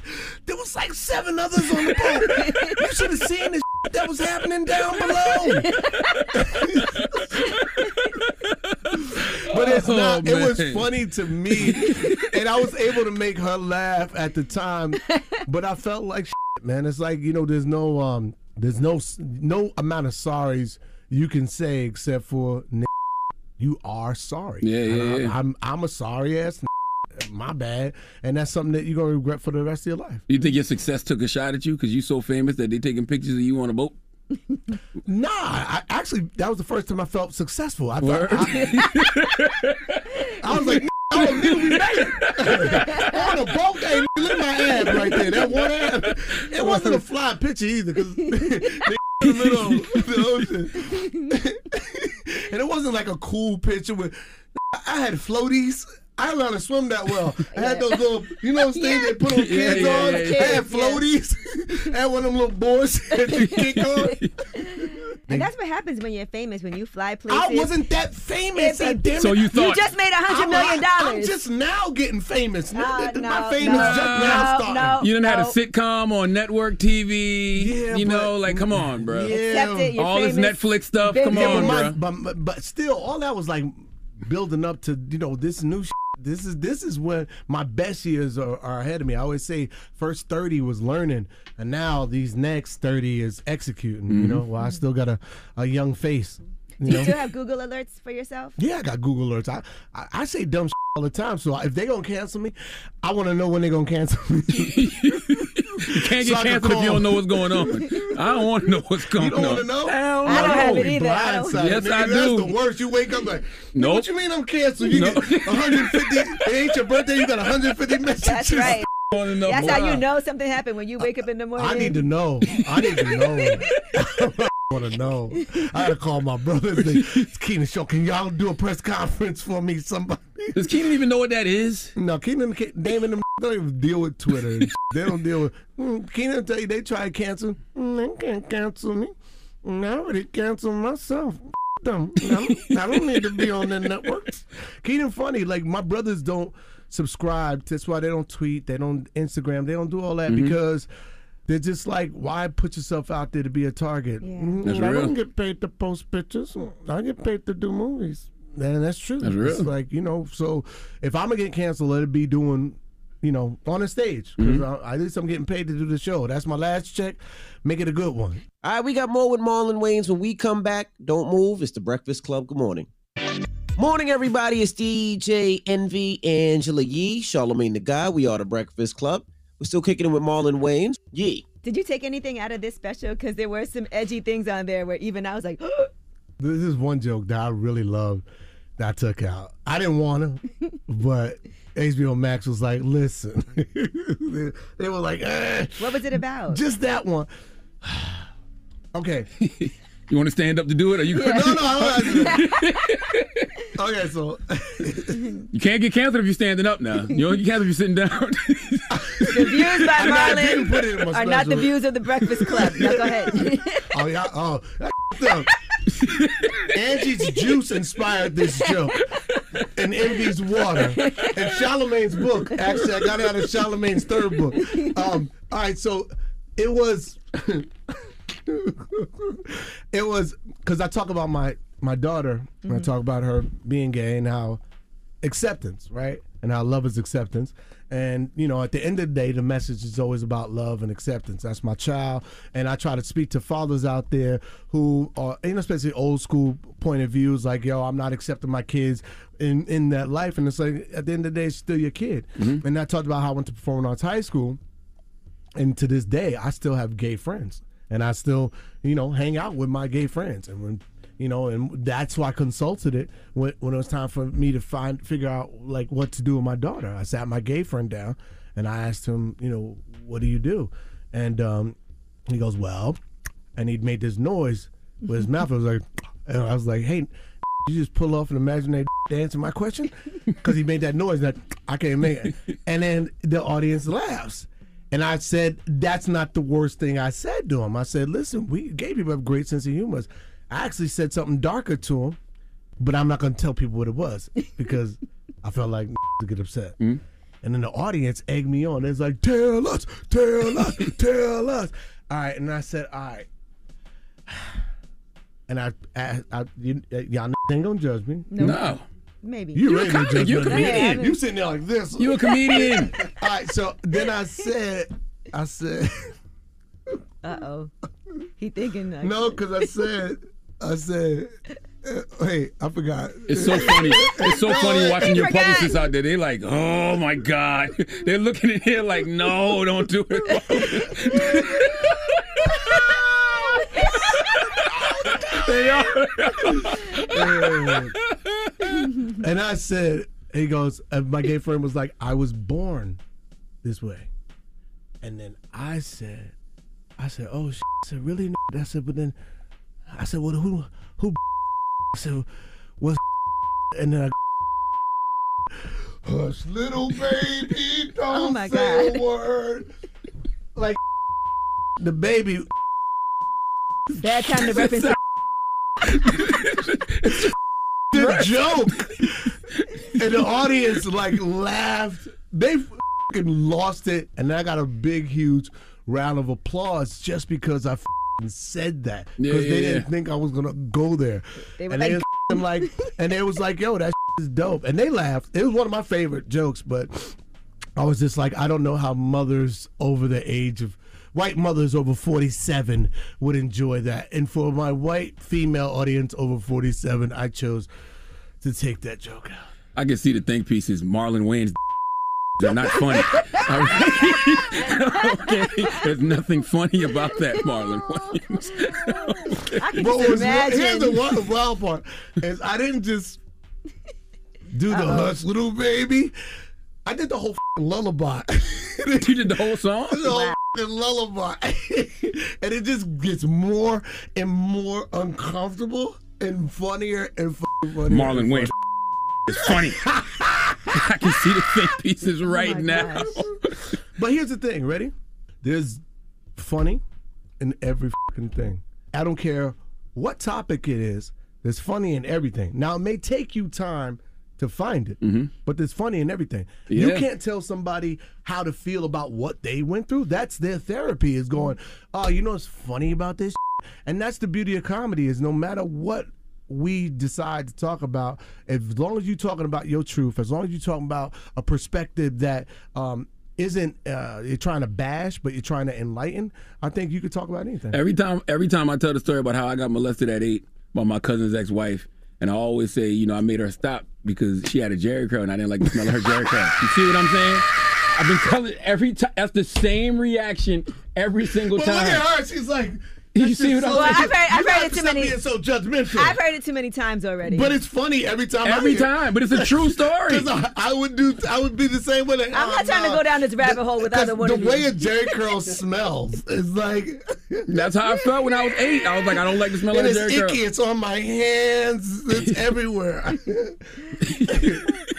there was like seven others on the boat. You should have seen the that was happening down below. but it's Oh, not. It was funny to me, and I was able to make her laugh at the time. But I felt like man. It's like you know, there's no um, there's no no amount of sorries you can say except for "N- you are sorry. Yeah, yeah, yeah. I'm I'm a sorry ass. My bad, and that's something that you're gonna regret for the rest of your life. You think your success took a shot at you because you're so famous that they taking pictures of you on a boat? Nah, I, actually, that was the first time I felt successful. I, thought. I, I was like, "N- oh, nigga, we made it on a boat. Nigga, look at my ass right there. That one ab. It wasn't a fly picture either because in the middle of the ocean, and it wasn't like a cool picture with. I had floaties. I didn't know how to swim that well. I had those little, you know, those things they put on kids yeah, on. yeah, yeah. I had floaties. I had one of them little boards that you kick on. And that's what happens when you're famous, when you fly places. I wasn't that famous. If at it- damn So you thought- You just made a hundred I'm- I'm just now getting famous. No, My no, fame no, just now no, starting. no. You done had a sitcom on network TV. Yeah, you know, but- like come on, bro. Yeah. It. You're All this. Netflix stuff. Big Come Yeah, on, but, my- bro. but, but but still, all that was like building up to you know this new. Shit. This is this is when my best years are, are ahead of me. I always say first thirty was learning, and now these next thirty is executing. You know, mm-hmm. well I still got a, a young face. You Do you still have Google alerts for yourself? Yeah, I got Google alerts. I, I, I say dumb shit all the time. So if they gonna cancel me, I want to know when they're gonna cancel me. You can't get I can canceled if you don't know what's going on. I don't want to know what's going on. You don't on. want to know? Hell I don't no. have it either. I Blindsided, Yes, nigga. I That's do. That's the worst. You wake up like, Nope. what you mean I'm canceled? You Nope. get 150. it ain't your birthday. You got 150 messages. That's right. know. That's how you know something happened when you wake up in the morning. I need to know. I need to know. To know. I had to call my brothers. They, it's Keenen Show. Can y'all do a press conference for me? Somebody. Does Keenen even know what that is? No, Keenen, Damon, them don't even deal with Twitter. They don't deal with. Mm, Keenen tell you they try to cancel. Mm, they can't cancel me. Mm, I already canceled myself. Them. I don't, I don't need to be on the networks. Keenen funny. Like my brothers don't subscribe. That's why they don't tweet. They don't Instagram. They don't do all that Mhm. because they're just like, why put yourself out there to be a target? Mm, That's I real. don't get paid to post pictures. I get paid to do movies. And that's true. That's It's real. like you know. So if I'm gonna get canceled, let it be doing. You know, on a stage. 'Cause Mhm. I, at least I'm getting paid to do the show. That's my last check. Make it a good one. All right, we got more with Marlon Wayans when we come back. Don't move. It's the Breakfast Club. Good morning. Morning, everybody. It's DJ Envy, Angela Yee, Charlamagne the Guy. We are the Breakfast Club. We're still kicking it with Marlon Wayans. Yee. Did you take anything out of this special? Because there were some edgy things on there where even I was like, This is one joke that I really loved that I took out. I didn't want to, but HBO Max was like, listen. they, they were like, eh, what was it about? just that one. okay. You want to stand up to do it, or you? No, no, I Okay, so you can't get canceled if you're standing up now. You don't get canceled if you're sitting down. the views by I know, I didn't put it in my Marlon are not the views of the Breakfast Club. Now go ahead. oh yeah, oh. that. Angie's juice inspired this joke. And Envy's water. And Charlamagne's book. Actually, I got it out of Charlamagne's third book. Um, all right, so it was it was because I talk about my my daughter and I Mhm. talk about her being gay and how acceptance, right? And how love is acceptance. And you know, at the end of the day, the message is always about love and acceptance. That's my child, and I try to speak to fathers out there who are, you know, especially old school point of views, like, yo, I'm not accepting my kids in in that life, and it's like at the end of the day, it's still your kid. And I talked about how I went to performing arts high school, and to this day, I still have gay friends, and I still, you know, hang out with my gay friends, and when. You know, and that's why I consulted it when, when it was time for me to find figure out like what to do with my daughter. I sat my gay friend down and I asked him, you know, what do you do? And um, he goes, well, and he made this noise with his mouth. I was like, and I was like, hey, you just pull off an imaginary to answer my question because he made that noise that I can't make it. And then the audience laughs. And I said, that's not the worst thing I said to him. I said, listen, we gay people have great sense of humor. I actually said something darker to him, but I'm not going to tell people what it was because I felt like to get upset. And then the audience egged me on. It's like, tell us, tell us, tell us. All right. And I said, all right. And I, I, I you, y'all ain't gonna judge me. No. No. Maybe. You You're a ready to judge You're a me. comedian. You sitting there like this. You a comedian. All right. So then I said, I said, Uh oh. He thinking like no, because I said, I said, uh, wait, I forgot. It's so funny. It's so funny watching your publicists out there. They're like, oh my God. They're looking at here like, no, don't do it. they are. and I said, he goes, and my gay friend was like, I was born this way. And then I said, I said, oh, shit. I said, really? I said, but then, I said, well, who, who, I said, what's, and then I, hush, little baby, oh don't Oh my say God. a word. Like, the baby, Bad time to reference. the joke. and the audience like laughed. They fucking lost it, and I got a big, huge round of applause just because I said that because yeah, they didn't think I was gonna go there. They were and like, they was like, and they was like, "Yo, that is dope," and they laughed. It was one of my favorite jokes, but I was just like, I don't know how mothers over the age of white mothers over 47 would enjoy that. And for my white female audience over 47, I chose to take that joke out. I can see the think pieces. Marlon Wayans they're not funny. okay, there's nothing funny about that, Marlon Wayans. I can What just was- imagine. here's the wild, wild part is I didn't just do the Uh-oh. hush little baby. I did the whole f***ing lullaby. you did the whole song? the whole f***ing lullaby. and it just gets more and more uncomfortable and funnier and f***ing funnier. Marlon and Wayne. It's funny. I can see the think pieces Oh right now. But here's the thing, ready? There's funny in every fucking thing. I don't care what topic it is, there's funny in everything. Now, it may take you time to find it, mm-hmm. but there's funny in everything. You can't tell somebody how to feel about what they went through. That's their therapy, is going, oh, you know what's funny about this? And that's the beauty of comedy is no matter what we decide to talk about, as long as you're talking about your truth, as long as you're talking about a perspective that um, isn't uh, you're trying to bash, but you're trying to enlighten, I think you could talk about anything. Every time, every time I tell the story about how I got molested at eight by my cousin's ex-wife, and I always say, you know, I made her stop because she had a Jheri curl and I didn't like the smell of her Jheri curl. You see what I'm saying? I've been telling every time. That's the same reaction every single But time. look at her. She's like, You that's see just what I'm so- Well, I've heard, I've heard it too many. being so judgmental. I've heard it too many times already. But it's funny every time. Every I hear it. time, but it's a true story. 'Cause I, I would do. I would be the same way. Like, I'm not oh, trying to go down this rabbit hole with Because either one the of you. way a Jheri curl smells is like. That's how I felt when I was eight. I was like, I don't like the smell and of it's the Jheri curl. icky. It's on my hands. It's everywhere.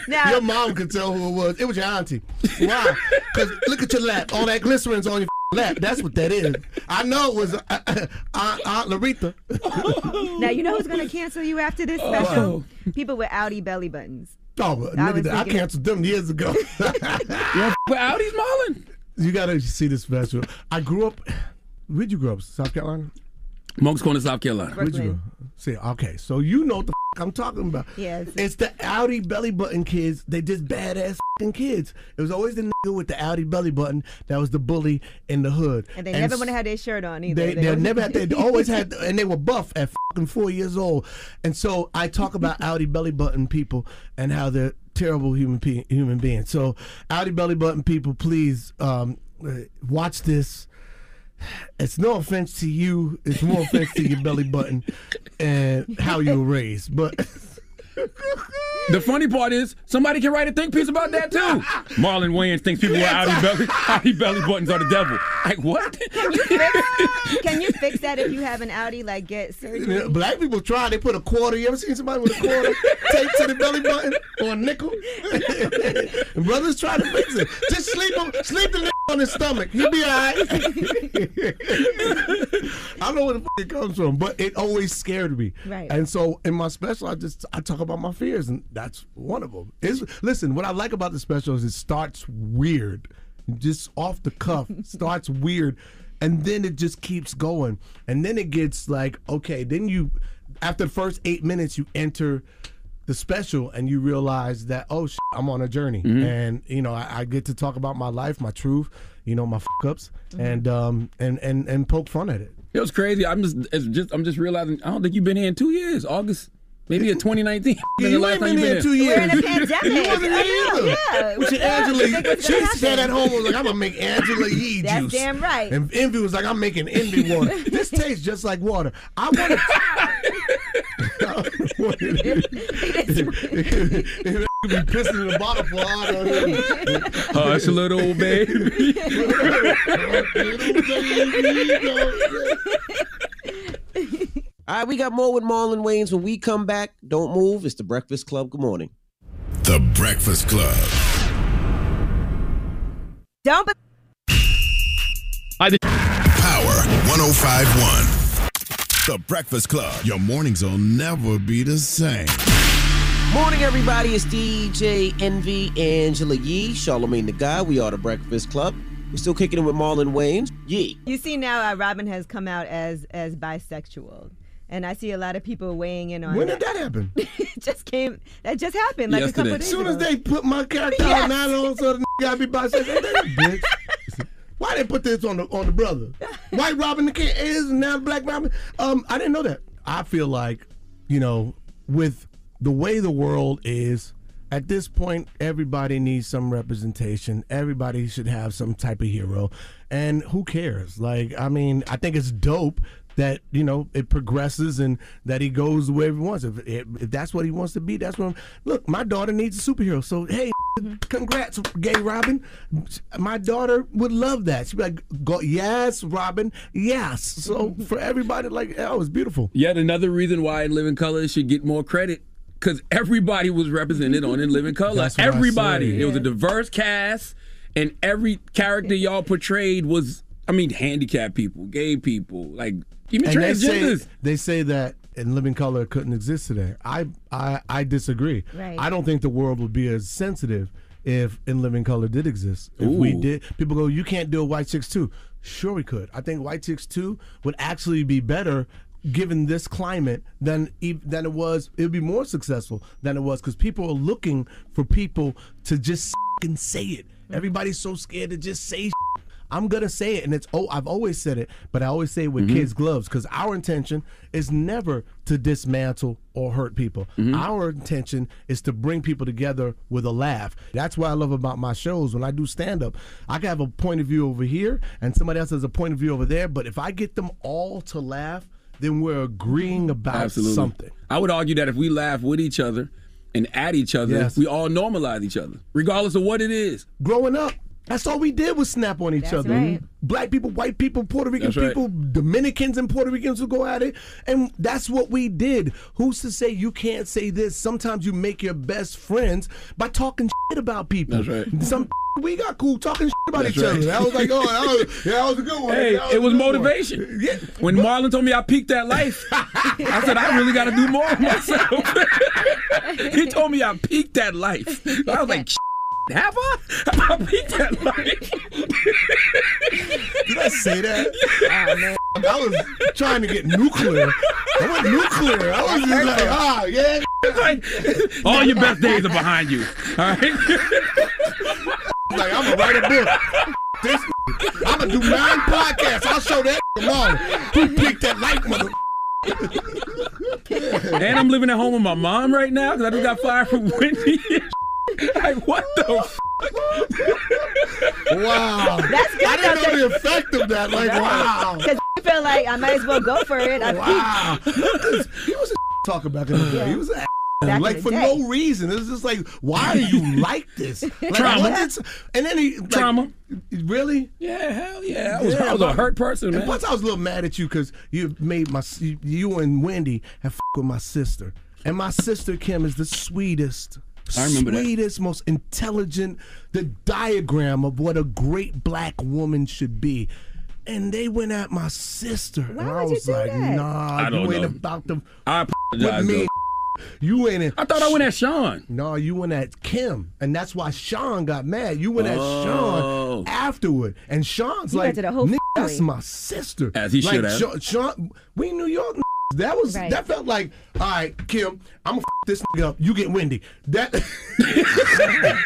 Now- your mom could tell who it was. It was your auntie. Why? Because look at your lap. All that glycerin's on your lap. That's what that is. I know it was uh, uh, Aunt, Aunt Larita. now you know who's gonna cancel you after this special? People with outie belly buttons. Oh, but I nigga, was I canceled them years ago. you for outies, Marlon? You gotta see this special. I grew up. Where'd you grow up? South Carolina. Moncks Corner, South Carolina. Where'd you go? See, okay, so you know what the f- I'm talking about. Yes. It's the outie belly button kids. They just badass fing kids. It was always the nigga with the outie belly button that was the bully in the hood. And they never s- want to have their shirt on either. They, they, always- never had. They always had, and they were buff at fucking four years old. And so I talk about outie belly button people and how they're terrible human pe- human beings. So outie belly button people, please um, uh, watch this. It's no offense to you. It's more offense to your belly button and how you were raised. But The funny part is, somebody can write a think piece about that too. Marlon Wayans thinks people with outie belly, outie belly buttons are the devil. Like what? Can you, fix, can you fix that if you have an outie? Like get surgery. black people try. They put a quarter. You ever seen somebody with a quarter taped to the belly button or a nickel? brothers try to fix it. Just sleep him, sleep the nigga on his stomach. He'll be all right. I don't know where the fuck it comes from, but it always scared me. Right. And so in my special, I just I talk about my fears, and that's one of them. It's, listen, what I like about the special is it starts weird, just off the cuff, starts weird, and then it just keeps going, and then it gets like okay, then you, after the first eight minutes, you enter the special and you realize that oh shit, I'm on a journey Mhm. and you know I, I get to talk about my life, my truth, you know my fuck ups, and um and and and poke fun at it. It was crazy. I'm just, it's just, I'm just realizing. I don't think you've been here in two years. August, maybe in 2019. Yeah, you last ain't time been you here in two years. We're in a pandemic. You wasn't I here either. yeah. Which What Angela, do you think was she gonna sat at happen? home was like, I'm gonna make Angela Yee That's juice. damn right. And Envy was like, I'm making Envy water. this tastes just like water. I want to. be pissing in the bottle for all Hush, little baby. All right, we got more with Marlon Wayans. When we come back, don't move. It's the Breakfast Club. Good morning. The Breakfast Club. Don't. Be- I did. Power 1051. The Breakfast Club. Your mornings will never be the same. Morning, everybody. It's DJ Envy, Angela Yee, Charlamagne the Guy. We are the Breakfast Club. We're still kicking it with Marlon Wayans. Yee. You see now, uh, Robin has come out as as bisexual, and I see a lot of people weighing in on. When that. did that happen? it just came. That just happened like a couple As soon ago. as they put my character Yes. out, now all of a sudden gotta be bisexual. Bitch. Why they put this on the on the brother? White Robin the kid is now Black Robin. Um, I didn't know that. I feel like, you know, with the way the world is, at this point, everybody needs some representation. Everybody should have some type of hero, and who cares? Like, I mean, I think it's dope that you know it progresses and that he goes where he wants. If, if, if that's what he wants to be, that's what. I'm, look, my daughter needs a superhero. So hey, Mm-hmm. congrats, gay Robin. My daughter would love that. She'd be like, Go, yes, Robin, yes. So mm-hmm. for everybody, like, oh, it's beautiful. Yet another reason why In Living Color should get more credit. Because everybody was represented on In Living Color. That's what I everybody. It was a diverse cast, and every character y'all portrayed was, I mean, handicapped people, gay people, like even and they say, they say that in living color couldn't exist today. I I, I disagree. Right. I don't think the world would be as sensitive if in living color did exist. If we did, people go, you can't do a white chicks too. Sure, we could. I think white chicks too would actually be better. Given this climate, than than it was, it would be more successful than it was because people are looking for people to just and say it. Everybody's so scared to just say I'm gonna say it, and it's oh, I've always said it, but I always say it with Mhm. kids' gloves because our intention is never to dismantle or hurt people. Our intention is to bring people together with a laugh. That's what I love about my shows. When I do stand up, I can have a point of view over here, and somebody else has a point of view over there. But if I get them all to laugh, then we're agreeing about Absolutely. something. I would argue that if we laugh with each other and at each other, Yes. we all normalize each other, regardless of what it is. Growing up, that's all we did was snap on each That's other. right. Black people, white people, Puerto Rican That's right. people, Dominicans and Puerto Ricans would go at it. And that's what we did. Who's to say you can't say this? Sometimes you make your best friends by talking shit about people. That's right. Some we got cool talking shit about That's each right. other. That was like, oh, that was, yeah, that was a good one. Hey, That it was a one. motivation. Yeah. When Marlon told me I peaked that life, I said I really got to do more of myself. he told me I peaked that life. I was like, have I? I peaked that life? Did I say that? Oh, man. I was trying to get nuclear. I went nuclear. I was just like, ah, yeah. It's like, all your best days are behind you. All right. Like I'm gonna write a book. This I'm gonna do nine podcasts. I'll show that tomorrow. Who picked that light, mother? and I'm living at home with my mom right now because I just got fired from Wendy. like, what the? F- Wow. That's good. I didn't know the effect of that. Like, wow. Because you feel like I might as well go for it. I Wow. he was a talker back in the day. He was a Back like for day. no reason. It's just like, why do you like this? Like, Trauma. and then he like, Trauma. Really? Yeah, hell yeah. I was, I was a hurt person, And man. plus, I was a little mad at you because you made my you- you and Wendy have f- with my sister, and my sister Kim is the sweetest. I remember that. sweetest, most intelligent, the diagram of what a great black woman should be. And they went at my sister. and I would you was do like, that? nah, I don't you ain't know. about to I with me. though. You ain't in. I thought I went at Sean. No, you went at Kim, and that's why Sean got mad. You went Oh. at Sean oh. afterward, and Sean's You like, went to the whole that's my sister." As he like, should have. Sean, Sean, we in New York. That was Right. that felt like, all right, Kim, I'm gonna f- this nigga up. You get Wendy. That.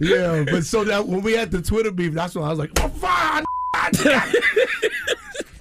yeah, but so that when we had the Twitter beef, that's when I was like, oh, fine.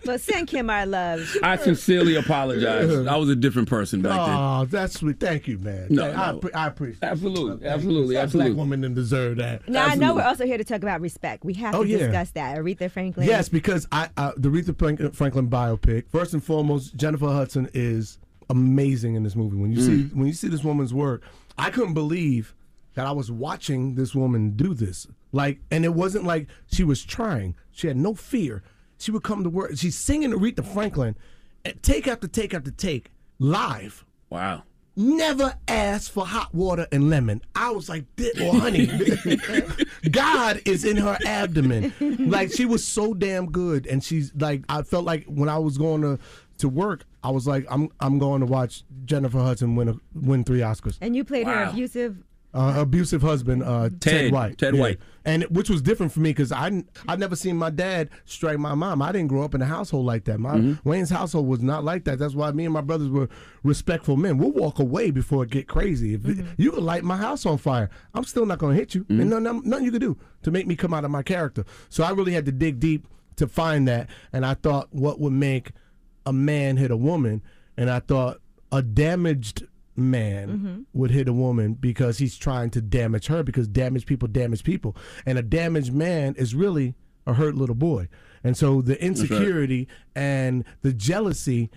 Well, send Kim our love. I sincerely apologize. I was a different person back then. Oh, that's sweet. Thank you, man. No, I, no. appre- I appreciate it. Absolutely, absolutely, That absolutely. Black woman didn't deserve that. Now I know we're also here to talk about respect. We have Oh, to yeah. discuss that. Aretha Franklin. Yes, because I uh, the Aretha Franklin, Franklin biopic. First and foremost, Jennifer Hudson is amazing in this movie. When you see when you see this woman's work, I couldn't believe that I was watching this woman do this. Like, and it wasn't like she was trying. She had no fear. She would come to work. She's singing Aretha Franklin, and take after take after take, live. Wow. Never asked for hot water and lemon. I was like, or honey. God is in her abdomen. Like she was so damn good, and she's like, I felt like when I was going to to work, I was like, I'm I'm going to watch Jennifer Hudson win a, win three Oscars. And you played her abusive. Uh, abusive husband, uh, Ted, Ted, White. Ted White. and which was different for me because I I'd never seen my dad strike my mom. I didn't grow up in a household like that. My Mm-hmm. Wayans household was not like that. That's why me and my brothers were respectful men. We'll walk away before it get crazy. If Mm-hmm. you could light my house on fire, I'm still not going to hit you. And nothing, nothing you could do to make me come out of my character. So I really had to dig deep to find that. And I thought, what would make a man hit a woman? And I thought a damaged man would hit a woman because he's trying to damage her because damaged people damage people. And a damaged man is really a hurt little boy. And so the insecurity and the jealousy,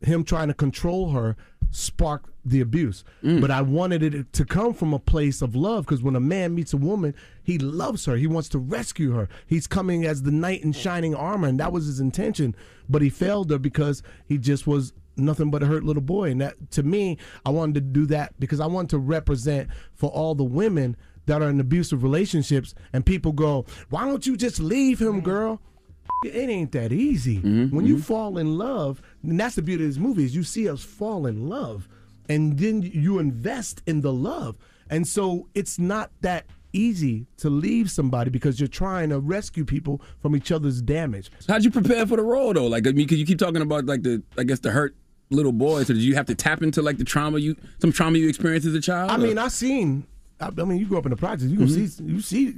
him trying to control her, sparked the abuse. Mm. But I wanted it to come from a place of love because when a man meets a woman, he loves her. He wants to rescue her. He's coming as the knight in shining armor, and that was his intention. But he failed her because he just was nothing but a hurt little boy. And that to me, I wanted to do that because I wanted to represent for all the women that are in abusive relationships and people go, Why don't you just leave him, girl? It ain't that easy. Mm-hmm. when you mm-hmm. fall in love, and that's the beauty of this movie, is you see us fall in love and then you invest in the love. And so it's not that easy to leave somebody because you're trying to rescue people from each other's damage. How'd you prepare for the role though? Like, I mean, because you keep talking about like the, I guess the hurt little boy. So did you have to tap into like the trauma you, some trauma you experienced as a child? I or- mean, I seen. I, I mean, you grew up in the projects. You Mhm. see. You see.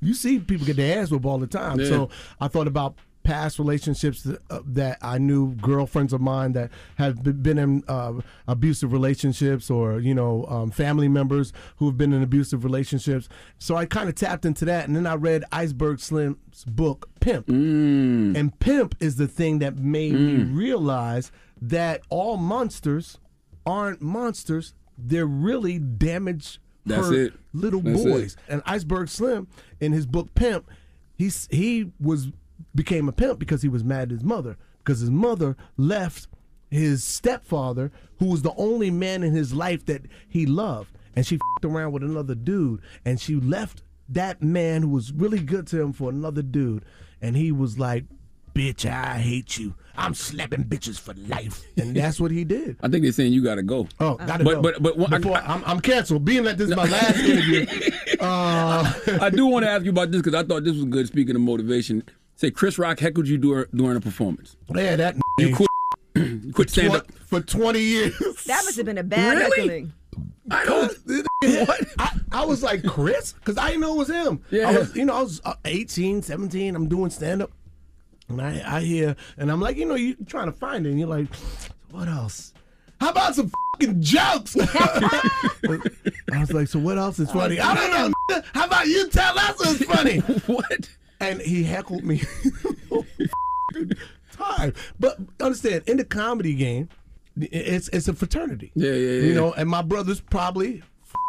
You see people get their ass whooped all the time. Yeah. So I thought about past relationships that, uh, that I knew, girlfriends of mine that have been in uh, abusive relationships, or you know, um, family members who have been in abusive relationships. So I kind of tapped into that, and then I read Iceberg Slim's book Pimp, Mm. and Pimp is the thing that made me realize that all monsters aren't monsters. They're really damaged That's it. little That's boys. it. And Iceberg Slim, in his book Pimp, he's he was became a pimp because he was mad at his mother because his mother left his stepfather, who was the only man in his life that he loved, and she fed around with another dude, and she left that man who was really good to him for another dude, and he was like, "Bitch, I hate you. I'm slapping bitches for life," and that's what he did. I think they're saying you gotta go. Oh, gotta but, go. But but one- I- Before, I'm, I'm canceled. Being that this is my last interview, uh, I do want to ask you about this because I thought this was good. Speaking of motivation, say Chris Rock heckled you during during a performance. yeah, that You quit. you quit stand up. for 20 years. That must have been a bad Really? heckling. I don't. What? I, I was like Chris because I didn't know it was him. Yeah. I was, you know, I was uh, 18, 17. I'm doing stand up, and I, I hear, and I'm like, you know, you trying to find it, and you're like, what else? How about some fucking jokes? I was like, so what else is funny? I don't know. How about you tell us what's funny? what? And he heckled me time. But understand, in the comedy game, it's it's a fraternity. Yeah, yeah, yeah. You know, and my brothers probably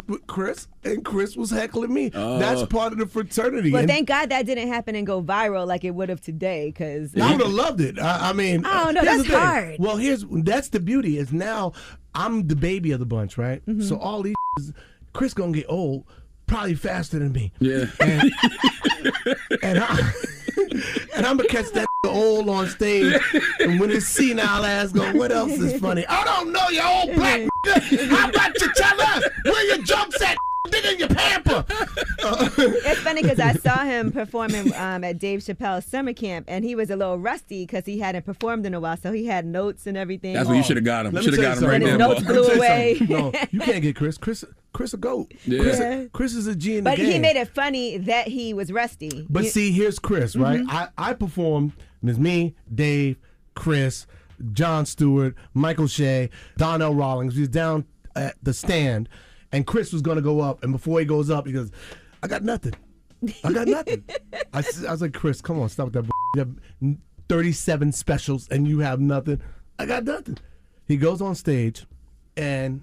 with Chris, and Chris was heckling me. Oh. That's part of the fraternity. Well, And thank God that didn't happen and go viral like it would have today, because I would have loved it. I, I mean, I don't know, here's that's hard. Well, here's that's the beauty is now I'm the baby of the bunch, right? Mm-hmm. So all these Chris gonna get old probably faster than me. Yeah. And, and I and I'm gonna catch that old on stage, and when his senile ass go, what else is funny? I don't know, you old black. How about you tell us where your jumps at? Dig in your pamper. it's funny because I saw him performing um, at Dave Chappelle's summer camp, and he was a little rusty because he hadn't performed in a while, so he had notes and everything. That's what you should have got him. Let Should have got him right something. there. notes boy. blew Let me away. No, you can't get Chris. Chris, Chris a goat. Yeah. Chris, Yeah. Chris is a G in the But game. he made it funny that he was rusty. But You- see, here's Chris, right? Mhm. I, I performed, and it's me, Dave, Chris, Jon Stewart, Michael Che, Donnell Rawlings. We was down at the stand, and Chris was going to go up. And before he goes up, he goes, I got nothing. I got nothing. I was like, Chris, come on, stop with that. bull- You have 37 specials, and you have nothing. I got nothing. He goes on stage, and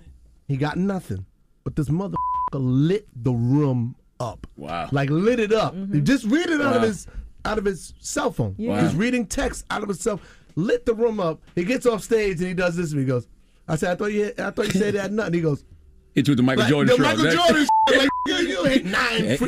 he got nothing. But this mother lit the room up. Wow. Like lit it up. Mm-hmm. He just read it out of his out of his cell phone. Yeah. Just reading text out of his cell. Lit the room up. He gets off stage and he does this. And he goes, "I said, I thought you, I thought you said that nothing." He goes, You with the Michael like, Jordan the shrug. Michael Jordan, like you, you hit nine Hey,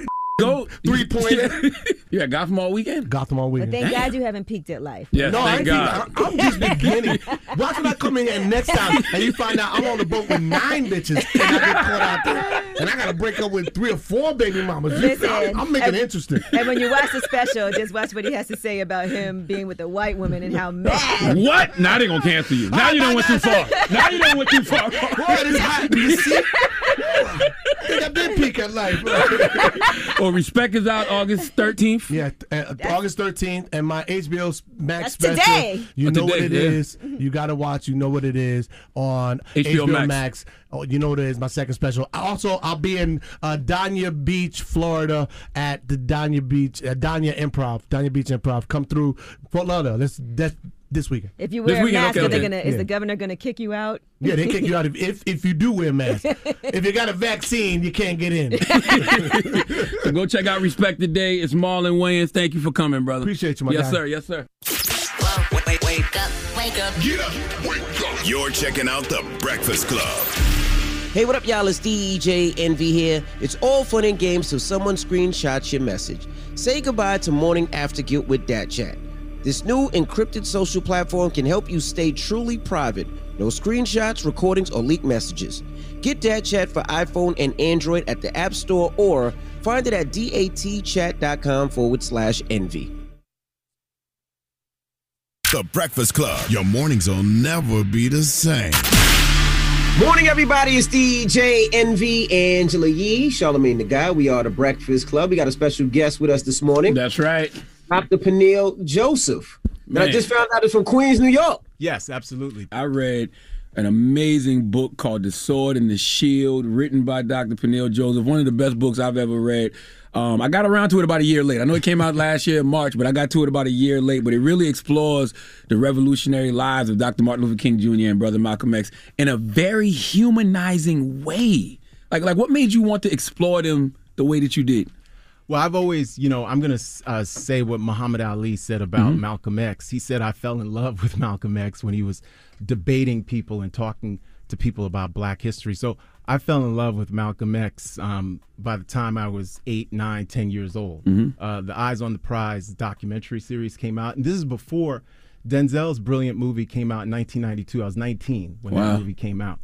Go three pointer. You at Gotham all weekend? Gotham all weekend. but weekend. thank God you haven't peaked at life. Yes, no, I thank ain't God. even- I- I'm just beginning. Watch when I come in here next time and you find out I'm on the boat with nine bitches and I get caught out there and I gotta break up with three or four baby mamas. You- Listen, I'm, I'm making and- it interesting. And when you watch the special, just watch what he has to say about him being with a white woman and how mad. What? Now they gonna cancel you. Now you done went too far. Now you done went too far. What is hot? You see? I think I've been peak at life. Well, respect is out August 13th. Yeah, uh, August 13th, and my HBO Max That's special. today. You Oh, know what today, it yeah. is. You got to watch. You know what it is on HBO HBO, Max. Max. Oh, you know what it is. My second special. Also, I'll be in uh, Dania Beach, Florida, at the Dania Beach, uh, Dania Improv, Dania Beach Improv. Come through Fort Lauderdale. That's that's This weekend. If you This wear a weekend, mask, okay, are they okay. gonna, is Yeah. the governor going to kick you out? Yeah, they kick you out if, if if you do wear a mask. if you got a vaccine, you can't get in. So go check out Respect Today. It's Marlon Wayans. Thank you for coming, brother. Appreciate you, my yes, guy. Yes, sir. Yes, sir. Wake, wake up, wake up. Get up, wake up. You're checking out The Breakfast Club. Hey, what up, y'all? It's DJ Envy here. It's all fun and games till someone screenshots your message. Say goodbye to morning after guilt with DatChat. This new encrypted social platform can help you stay truly private. No screenshots, recordings, or leaked messages. Get DatChat for iPhone and Android at the App Store or find it at datchat.com forward slash envy. The Breakfast Club. Your mornings will never be the same. Morning, everybody. It's DJ Envy Angela Yee, Charlamagne the Guy. We are the Breakfast Club. We got a special guest with us this morning. That's right. Dr. Peniel Joseph. That I just found out is from Queens, New York. Yes, absolutely. I read an amazing book called The Sword and the Shield, written by Dr. Peniel Joseph. One of the best books I've ever read. Um, I got around to it about a year late. I know it came out last year in March, but I got to it about a year late. But it really explores the revolutionary lives of Dr. Martin Luther King Jr. and Brother Malcolm X in a very humanizing way. Like, like what made you want to explore them the way that you did? Well, I've always, you know, I'm going to uh, say what Muhammad Ali said about Mhm. Malcolm X. He said, I fell in love with Malcolm X when he was debating people and talking to people about black history. So I fell in love with Malcolm X um, by the time I was eight, nine, ten years old. Mhm. Uh, the Eyes on the Prize documentary series came out. And this is before Denzel's brilliant movie came out in 1992. I was 19 when Wow. that movie came out.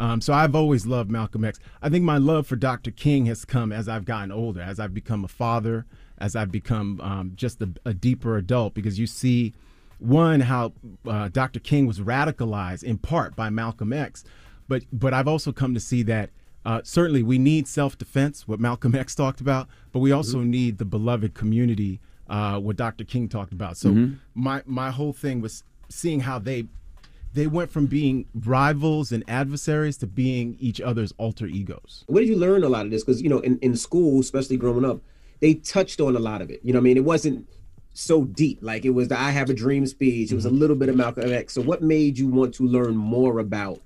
Um, so I've always loved Malcolm X. I think my love for Dr. King has come as I've gotten older, as I've become a father, as I've become um, just a, a deeper adult, because you see, one, how uh, Dr. King was radicalized in part by Malcolm X, but but I've also come to see that uh, certainly we need self-defense, what Malcolm X talked about, but we also need the beloved community, uh, what Dr. King talked about. So Mhm. my my whole thing was seeing how they they went from being rivals and adversaries to being each other's alter egos. Where did you learn a lot of this? Because, you know, in, in school, especially growing up, they touched on a lot of it. You know what I mean? It wasn't so deep. Like it was the I Have a Dream speech. It was a little bit of Malcolm X. So what made you want to learn more about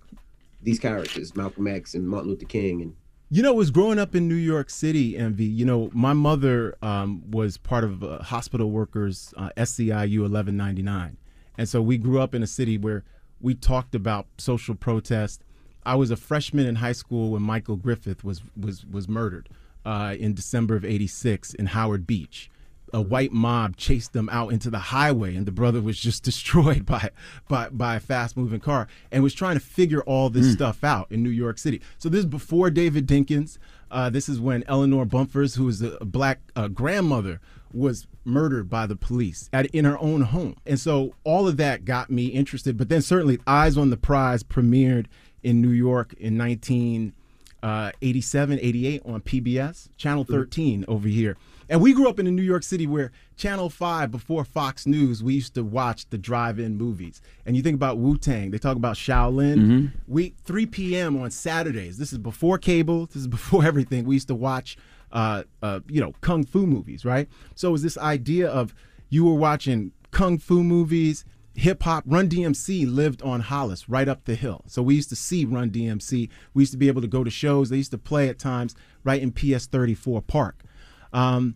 these characters, Malcolm X and Martin Luther King and You know, it was growing up in New York City, Envy. You know, my mother um, was part of uh, Hospital Workers uh, SEIU 1199. And so we grew up in a city where we talked about social protest. I was a freshman in high school when Michael Griffith was was was murdered uh, in December of '86 in Howard Beach. A white mob chased them out into the highway, and the brother was just destroyed by by, by a fast moving car, and was trying to figure all this Mm. stuff out in New York City. So this is before David Dinkins. Uh, this is when Eleanor Bumpurs, who a, a black uh, grandmother, was murdered by the police at in her own home. And so all of that got me interested. But then certainly Eyes on the Prize premiered in New York in 1987, 88 on PBS, Channel 13 over here. And we grew up in a New York City where Channel 5, before Fox News, we used to watch the drive in movies. And you think about Wu Tang, they talk about Shaolin. Mhm. We 3 p.m. on Saturdays. This is before cable. This is before everything. We used to watch, uh, uh, you know, kung fu movies, right? So it was this idea of you were watching kung fu movies, hip hop. Run DMC lived on Hollis, right up the hill. So we used to see Run DMC. We used to be able to go to shows. They used to play at times right in PS 34 Park. Um,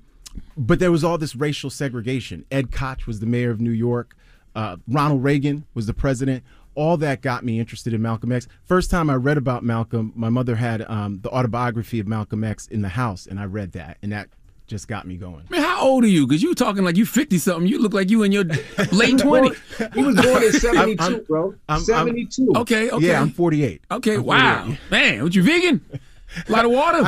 but there was all this racial segregation. Ed Koch was the mayor of New York. Uh, Ronald Reagan was the president. All that got me interested in Malcolm X. First time I read about Malcolm, my mother had um, the autobiography of Malcolm X in the house, and I read that, and that just got me going. Man, how old are you? Because you were talking like you 50 something. You look like you in your late 20s. He was born in 72, I'm- I'm- bro. I'm- I'm- 72. Okay, okay. Yeah, I'm 48. Okay, I'm wow. 48. Man, what you vegan? A lot of water.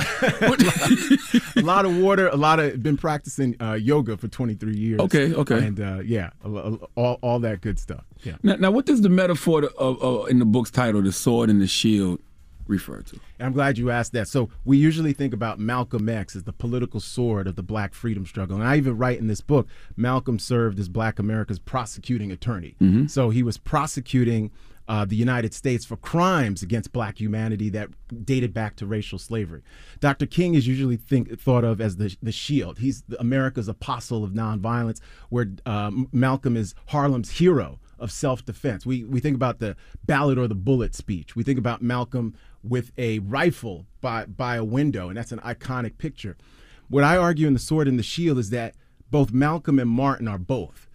a lot of water, a lot of been practicing uh, yoga for 23 years. Okay, okay. And uh, yeah, all, all that good stuff. Yeah. Now, now, what does the metaphor of, of in the book's title, "The Sword and the Shield," refer to? I'm glad you asked that. So we usually think about Malcolm X as the political sword of the black freedom struggle. And I even write in this book, Malcolm served as black America's prosecuting attorney. Mhm. So he was prosecuting uh, the United States for crimes against black humanity that dated back to racial slavery. Dr. King is usually think, thought of as the, the shield. He's America's apostle of nonviolence, where um, Malcolm is Harlem's hero of self-defense. We we think about the ballot or the bullet speech. We think about Malcolm with a rifle by by a window, and that's an iconic picture. What I argue in the Sword and the Shield is that both Malcolm and Martin are both.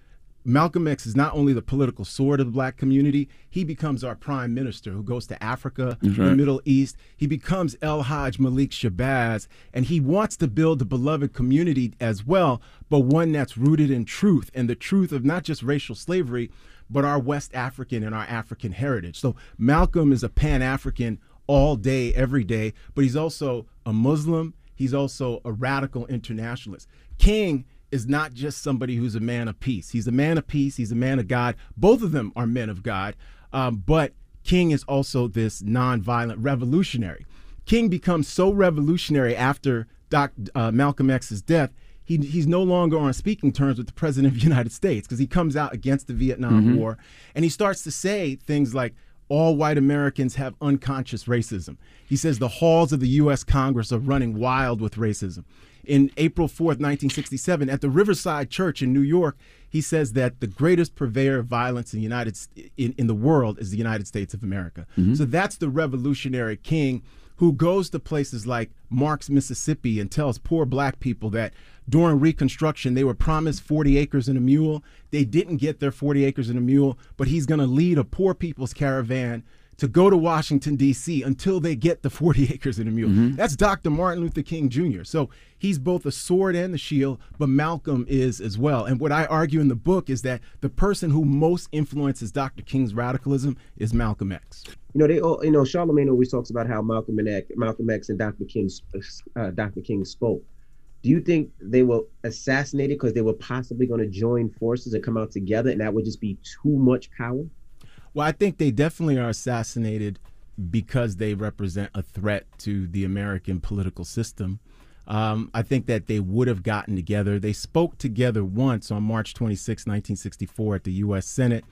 Malcolm X is not only the political sword of the black community, he becomes our prime minister who goes to Africa, That's the. Middle East. He becomes El Hajj Malik Shabazz, and he wants to build a beloved community as well, but one that's rooted in truth and the truth of not just racial slavery, but our West African and our African heritage. So Malcolm is a Pan African all day, every day, but he's also a Muslim. He's also a radical internationalist. King is not just somebody who's a man of peace. He's a man of peace. He's a man of God. Both of them are men of God. Um, but King is also this nonviolent revolutionary. King becomes so revolutionary after Doc, uh, Malcolm X's death. He, he's no longer on speaking terms with the president of the United States because he comes out against the Vietnam Mhm. War and he starts to say things like, all white Americans have unconscious racism. He says the halls of the U.S. Congress are running wild with racism. In April 4th, 1967, at the Riverside Church in New York, he says that the greatest purveyor of violence in the United in, in the world is the United States of America. Mhm. So that's the revolutionary king who goes to places like Marks, Mississippi, and tells poor black people that during Reconstruction they were promised 40 acres and a mule. They didn't get their 40 acres and a mule, but he's going to lead a poor people's caravan to go to Washington, D.C. until they get the 40 acres and a mule. Mhm. That's Dr. Martin Luther King Jr. So he's both the sword and the shield, but Malcolm is as well. And what I argue in the book is that the person who most influences Dr. King's radicalism is Malcolm X. You know, they all, you know, Charlamagne always talks about how Malcolm and X, Malcolm X and Dr. King, uh, Dr. King spoke. Do you think they were assassinated because they were possibly going to join forces and come out together, and that would just be too much power? Well, I think they definitely are assassinated because they represent a threat to the American political system. Um, I think that they would have gotten together. They spoke together once on March 26, 1964, at the U.S. Senate.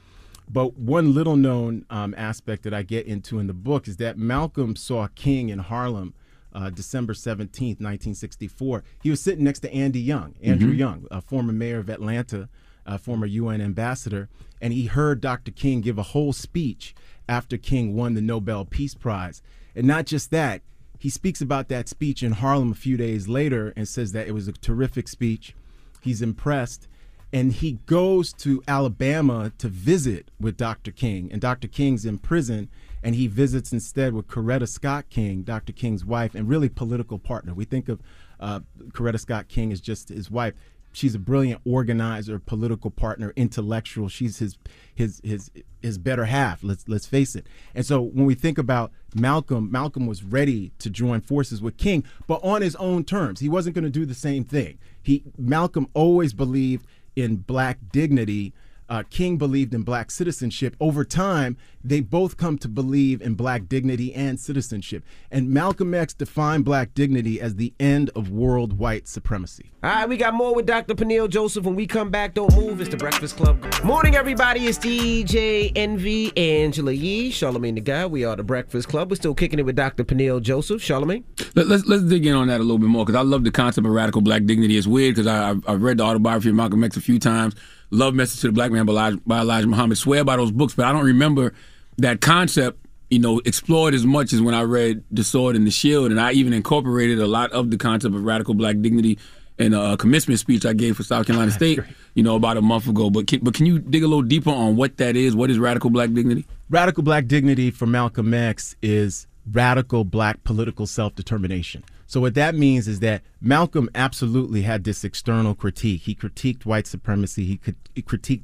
But one little known um, aspect that I get into in the book is that Malcolm saw King in Harlem uh, December 17th, 1964. He was sitting next to Andy Young, Andrew Mhm. Young, a former mayor of Atlanta, a former UN ambassador, and he heard Dr. King give a whole speech after King won the Nobel Peace Prize. And not just that, he speaks about that speech in Harlem a few days later and says that it was a terrific speech. He's impressed. And he goes to Alabama to visit with Dr. King. And Dr. King's in prison, and he visits instead with Coretta Scott King, Dr. King's wife, and really political partner. We think of uh, Coretta Scott King as just his wife. She's a brilliant organizer, political partner, intellectual. She's his his his his better half. Let's let's face it. And so when we think about Malcolm, Malcolm was ready to join forces with King, but on his own terms. He wasn't going to do the same thing. He Malcolm always believed in black dignity. Uh, King believed in black citizenship. Over time, they both come to believe in black dignity and citizenship. And Malcolm X defined black dignity as the end of world white supremacy. All right, we got more with Dr. Peniel Joseph. When we come back, don't move. It's the Breakfast Club. Morning, everybody. It's DJ Envy, Angela Yee, Charlamagne the Guy. We are the Breakfast Club. We're still kicking it with Dr. Peniel Joseph. Charlamagne. Let, let's let's dig in on that a little bit more because I love the concept of radical black dignity. It's weird because I've, I've read the autobiography of Malcolm X a few times. Love Message to the Black Man by Elijah, by Elijah Muhammad. Swear by those books, but I don't remember that concept. You know, explored as much as when I read The Sword and the Shield, and I even incorporated a lot of the concept of radical black dignity in a commencement speech I gave for South Carolina State. You know, about a month ago. But can, but can you dig a little deeper on what that is? What is radical black dignity? Radical black dignity for Malcolm X is radical black political self determination. So, what that means is that Malcolm absolutely had this external critique. He critiqued white supremacy, he, he critiqued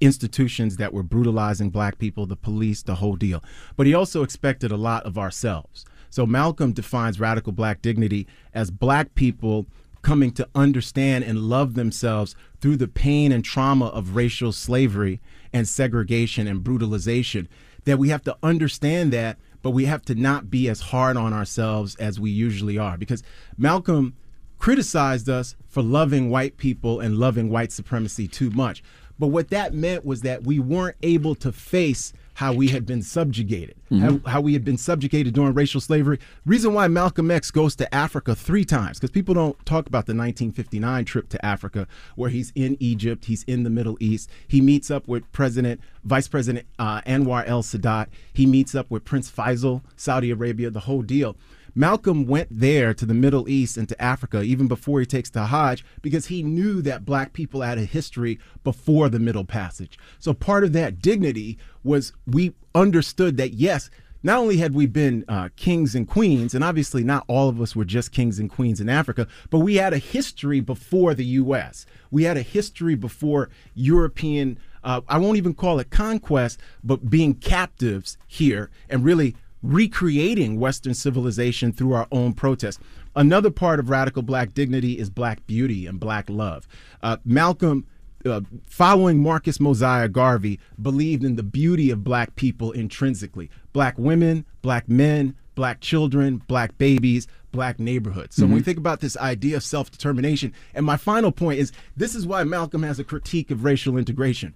institutions that were brutalizing black people, the police, the whole deal. But he also expected a lot of ourselves. So, Malcolm defines radical black dignity as black people coming to understand and love themselves through the pain and trauma of racial slavery and segregation and brutalization. That we have to understand that, but we have to not be as hard on ourselves as we usually are. Because Malcolm criticized us for loving white people and loving white supremacy too much. But what that meant was that we weren't able to face how we had been subjugated, Mhm. how, how we had been subjugated during racial slavery. Reason why Malcolm X goes to Africa three times, because people don't talk about the 1959 trip to Africa, where he's in Egypt, he's in the Middle East, he meets up with President, Vice President uh, Anwar el Sadat, he meets up with Prince Faisal, Saudi Arabia, the whole deal. Malcolm went there to the Middle East and to Africa even before he takes the Hajj because he knew that black people had a history before the Middle Passage. So part of that dignity was we understood that, yes, not only had we been uh, kings and queens, and obviously not all of us were just kings and queens in Africa, but we had a history before the U.S. We had a history before European, uh, I won't even call it conquest, but being captives here and really recreating Western civilization through our own protest. Another part of radical black dignity is black beauty and black love. Uh, Malcolm, uh, following Marcus Mosiah Garvey, believed in the beauty of black people intrinsically black women, black men, black children, black babies, black neighborhoods. So when we Mhm. think about this idea of self determination, and my final point is this is why Malcolm has a critique of racial integration.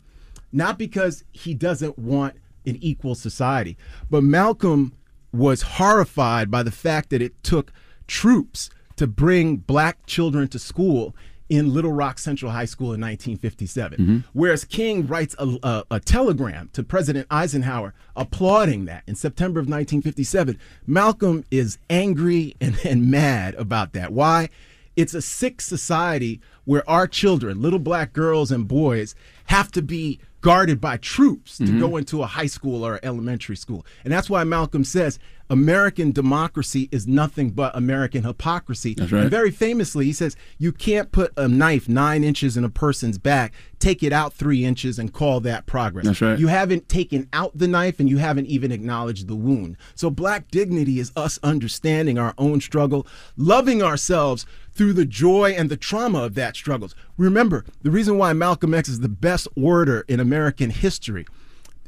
Not because he doesn't want an equal society, but Malcolm was horrified by the fact that it took troops to bring black children to school in Little Rock Central High School in 1957. Mm-hmm. Whereas King writes a, a, a telegram to President Eisenhower applauding that in September of 1957. Malcolm is angry and, and mad about that. Why? It's a sick society where our children, little black girls and boys, have to be guarded by troops to Mhm. go into a high school or elementary school. And that's why Malcolm says American democracy is nothing but American hypocrisy. That's right. And very famously, he says, You can't put a knife nine inches in a person's back, take it out three inches, and call that progress. That's right. You haven't taken out the knife and you haven't even acknowledged the wound. So, black dignity is us understanding our own struggle, loving ourselves through the joy and the trauma of that struggles. Remember, the reason why Malcolm X is the best orator in American history,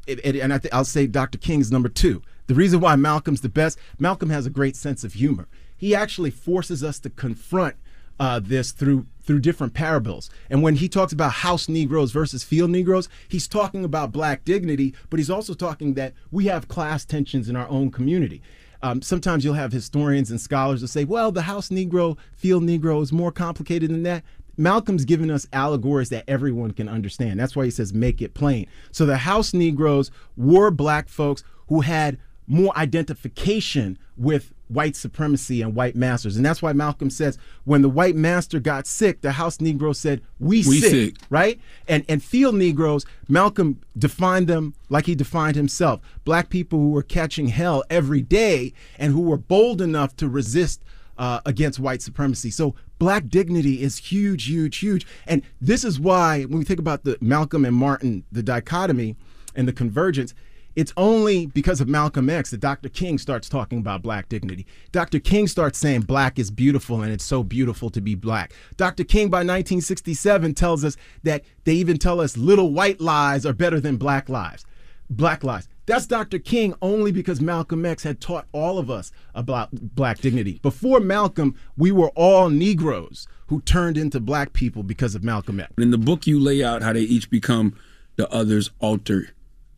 it, it- and I th- I'll say Dr. King's number two. The reason why Malcolm's the best, Malcolm has a great sense of humor. He actually forces us to confront uh, this through through different parables. And when he talks about house Negroes versus field Negroes, he's talking about black dignity, but he's also talking that we have class tensions in our own community. Um, sometimes you'll have historians and scholars that say, well, the house Negro, field Negro is more complicated than that. Malcolm's given us allegories that everyone can understand. That's why he says make it plain. So the house Negroes were black folks who had more identification with white supremacy and white masters. And that's why Malcolm says when the white master got sick, the house Negro said, We, We sick, sick. right? And and field Negroes, Malcolm defined them like he defined himself. Black people who were catching hell every day and who were bold enough to resist uh, against white supremacy. So black dignity is huge, huge, huge. And this is why when we think about the Malcolm and Martin, the dichotomy and the convergence, it's only because of Malcolm X that Dr. King starts talking about black dignity. Dr. King starts saying black is beautiful and it's so beautiful to be black. Dr. King by 1967 tells us that they even tell us little white lies are better than black lives. Black lives. That's Dr. King only because Malcolm X had taught all of us about black dignity. Before Malcolm, we were all Negroes who turned into black people because of Malcolm X. In the book, you lay out how they each become the other's alter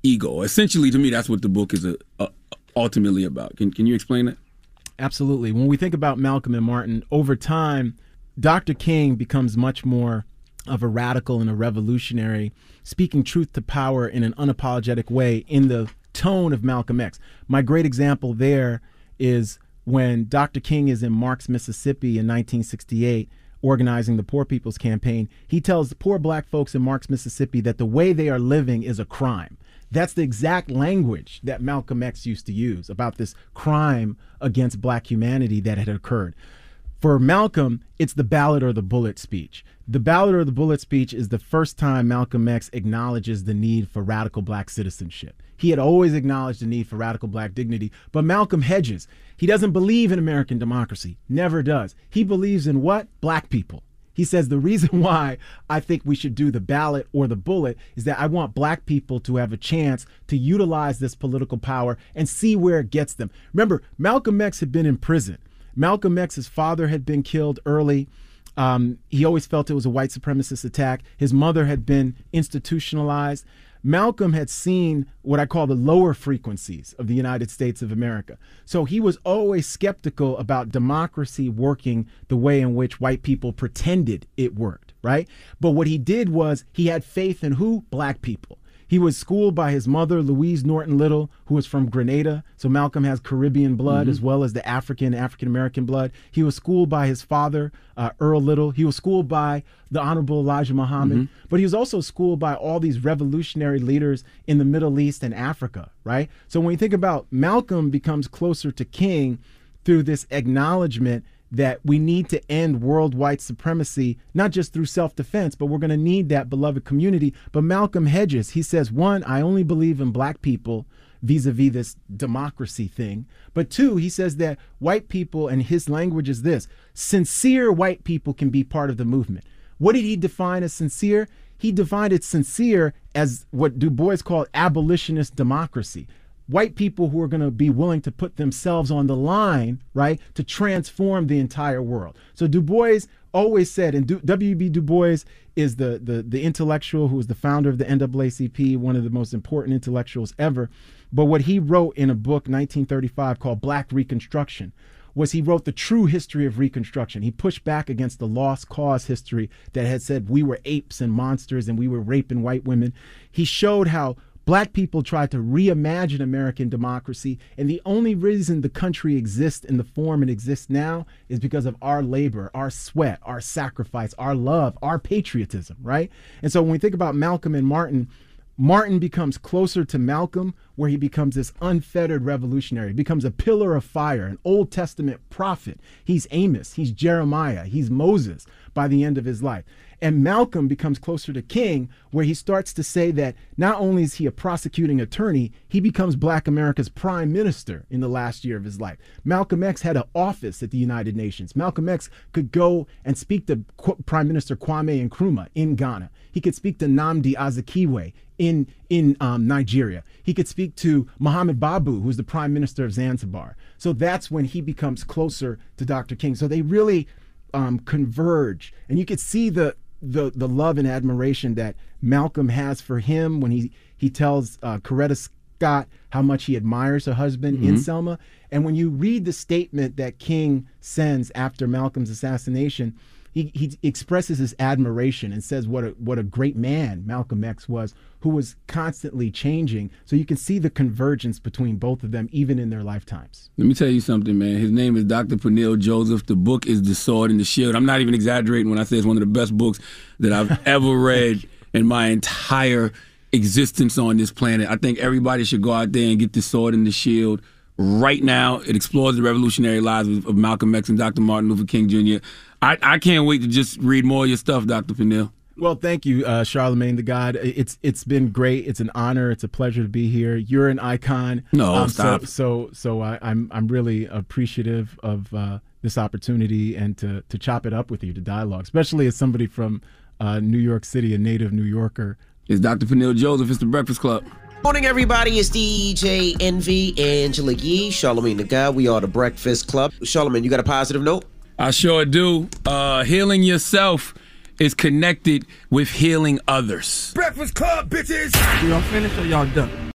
ego. Essentially, to me, that's what the book is uh uh ultimately about. Can, can you explain that? Absolutely. When we think about Malcolm and Martin, over time, Dr. King becomes much more of a radical and a revolutionary, speaking truth to power in an unapologetic way in the tone of Malcolm X. My great example there is when Dr. King is in Marks, Mississippi in 1968 organizing the Poor People's Campaign, he tells the poor black folks in Marks, Mississippi that the way they are living is a crime. That's the exact language that Malcolm X used to use about this crime against black humanity that had occurred. For Malcolm, it's the ballot or the bullet speech. The ballot or the bullet speech is the first time Malcolm X acknowledges the need for radical black citizenship. He had always acknowledged the need for radical black dignity, but Malcolm hedges. He doesn't believe in American democracy, never does. He believes in what? Black people. He says the reason why I think we should do the ballot or the bullet is that I want black people to have a chance to utilize this political power and see where it gets them. Remember, Malcolm X had been in prison. Malcolm X's father had been killed early. Um, he always felt it was a white supremacist attack. His mother had been institutionalized. Malcolm had seen what I call the lower frequencies of the United States of America. So he was always skeptical about democracy working the way in which white people pretended it worked, right? But what he did was he had faith in who? Black people. He was schooled by his mother, Louise Norton Little, who was from Grenada. So Malcolm has Caribbean blood Mhm. as well as the African, African American blood. He was schooled by his father, uh, Earl Little. He was schooled by the Honorable Elijah Muhammad. Mhm. But he was also schooled by all these revolutionary leaders in the Middle East and Africa, right? So when you think about Malcolm becomes closer to King through this acknowledgement that we need to end worldwide supremacy, not just through self defense, but we're going to need that beloved community. But Malcolm hedges. He says, one, I only believe in black people vis a vis this democracy thing. But two, he says that white people, and his language is this sincere white people can be part of the movement. What did he define as sincere? He defined it sincere as what Du Bois called abolitionist democracy white people who are going to be willing to put themselves on the line, right, to transform the entire world. So Du Bois always said, and W.B. Du Bois is the, the the intellectual who was the founder of the NAACP, one of the most important intellectuals ever. But what he wrote in a book, 1935, called Black Reconstruction, was he wrote the true history of Reconstruction. He pushed back against the lost cause history that had said we were apes and monsters and we were raping white women. He showed how Black people tried to reimagine American democracy, and the only reason the country exists in the form it exists now is because of our labor, our sweat, our sacrifice, our love, our patriotism, right? And so when we think about Malcolm and Martin, Martin becomes closer to Malcolm, where he becomes this unfettered revolutionary, becomes a pillar of fire, an Old Testament prophet. He's Amos, he's Jeremiah, he's Moses by the end of his life. And Malcolm becomes closer to King, where he starts to say that not only is he a prosecuting attorney, he becomes Black America's prime minister in the last year of his life. Malcolm X had an office at the United Nations. Malcolm X could go and speak to Qu- Prime Minister Kwame Nkrumah in Ghana. He could speak to Nnamdi Azikiwe in in um, Nigeria. He could speak to Muhammad Babu, who's the Prime Minister of Zanzibar. So that's when he becomes closer to Dr. King. So they really um, converge, and you could see the the the love and admiration that Malcolm has for him when he he tells uh, Coretta Scott how much he admires her husband in Mhm. Selma. And when you read the statement that King sends after Malcolm's assassination, he, he expresses his admiration and says what a what a great man Malcolm X was, who was constantly changing. So you can see the convergence between both of them, even in their lifetimes. Let me tell you something, man. His name is Dr. Peniel Joseph. The book is The Sword and the Shield. I'm not even exaggerating when I say it's one of the best books that I've ever read in my entire existence on this planet. I think everybody should go out there and get The Sword and the Shield right now. It explores the revolutionary lives of Malcolm X and Dr. Martin Luther King Jr. I, I can't wait to just read more of your stuff, Dr. Peniel. Well, thank you, uh, Charlamagne the God. It's it's been great. It's an honor. It's a pleasure to be here. You're an icon. No, Um, stop. So so, so I, I'm I'm really appreciative of uh, this opportunity and to to chop it up with you, to dialogue, especially as somebody from uh, New York City, a native New Yorker. It's Dr. Peniel Joseph. It's the Breakfast Club. Morning, everybody. It's DJ Envy, Angela Yee, Charlamagne the God. We are the Breakfast Club. Charlamagne, you got a positive note? I sure do. Uh, healing yourself is connected with healing others. Breakfast Club, bitches! Y'all finished or y'all done?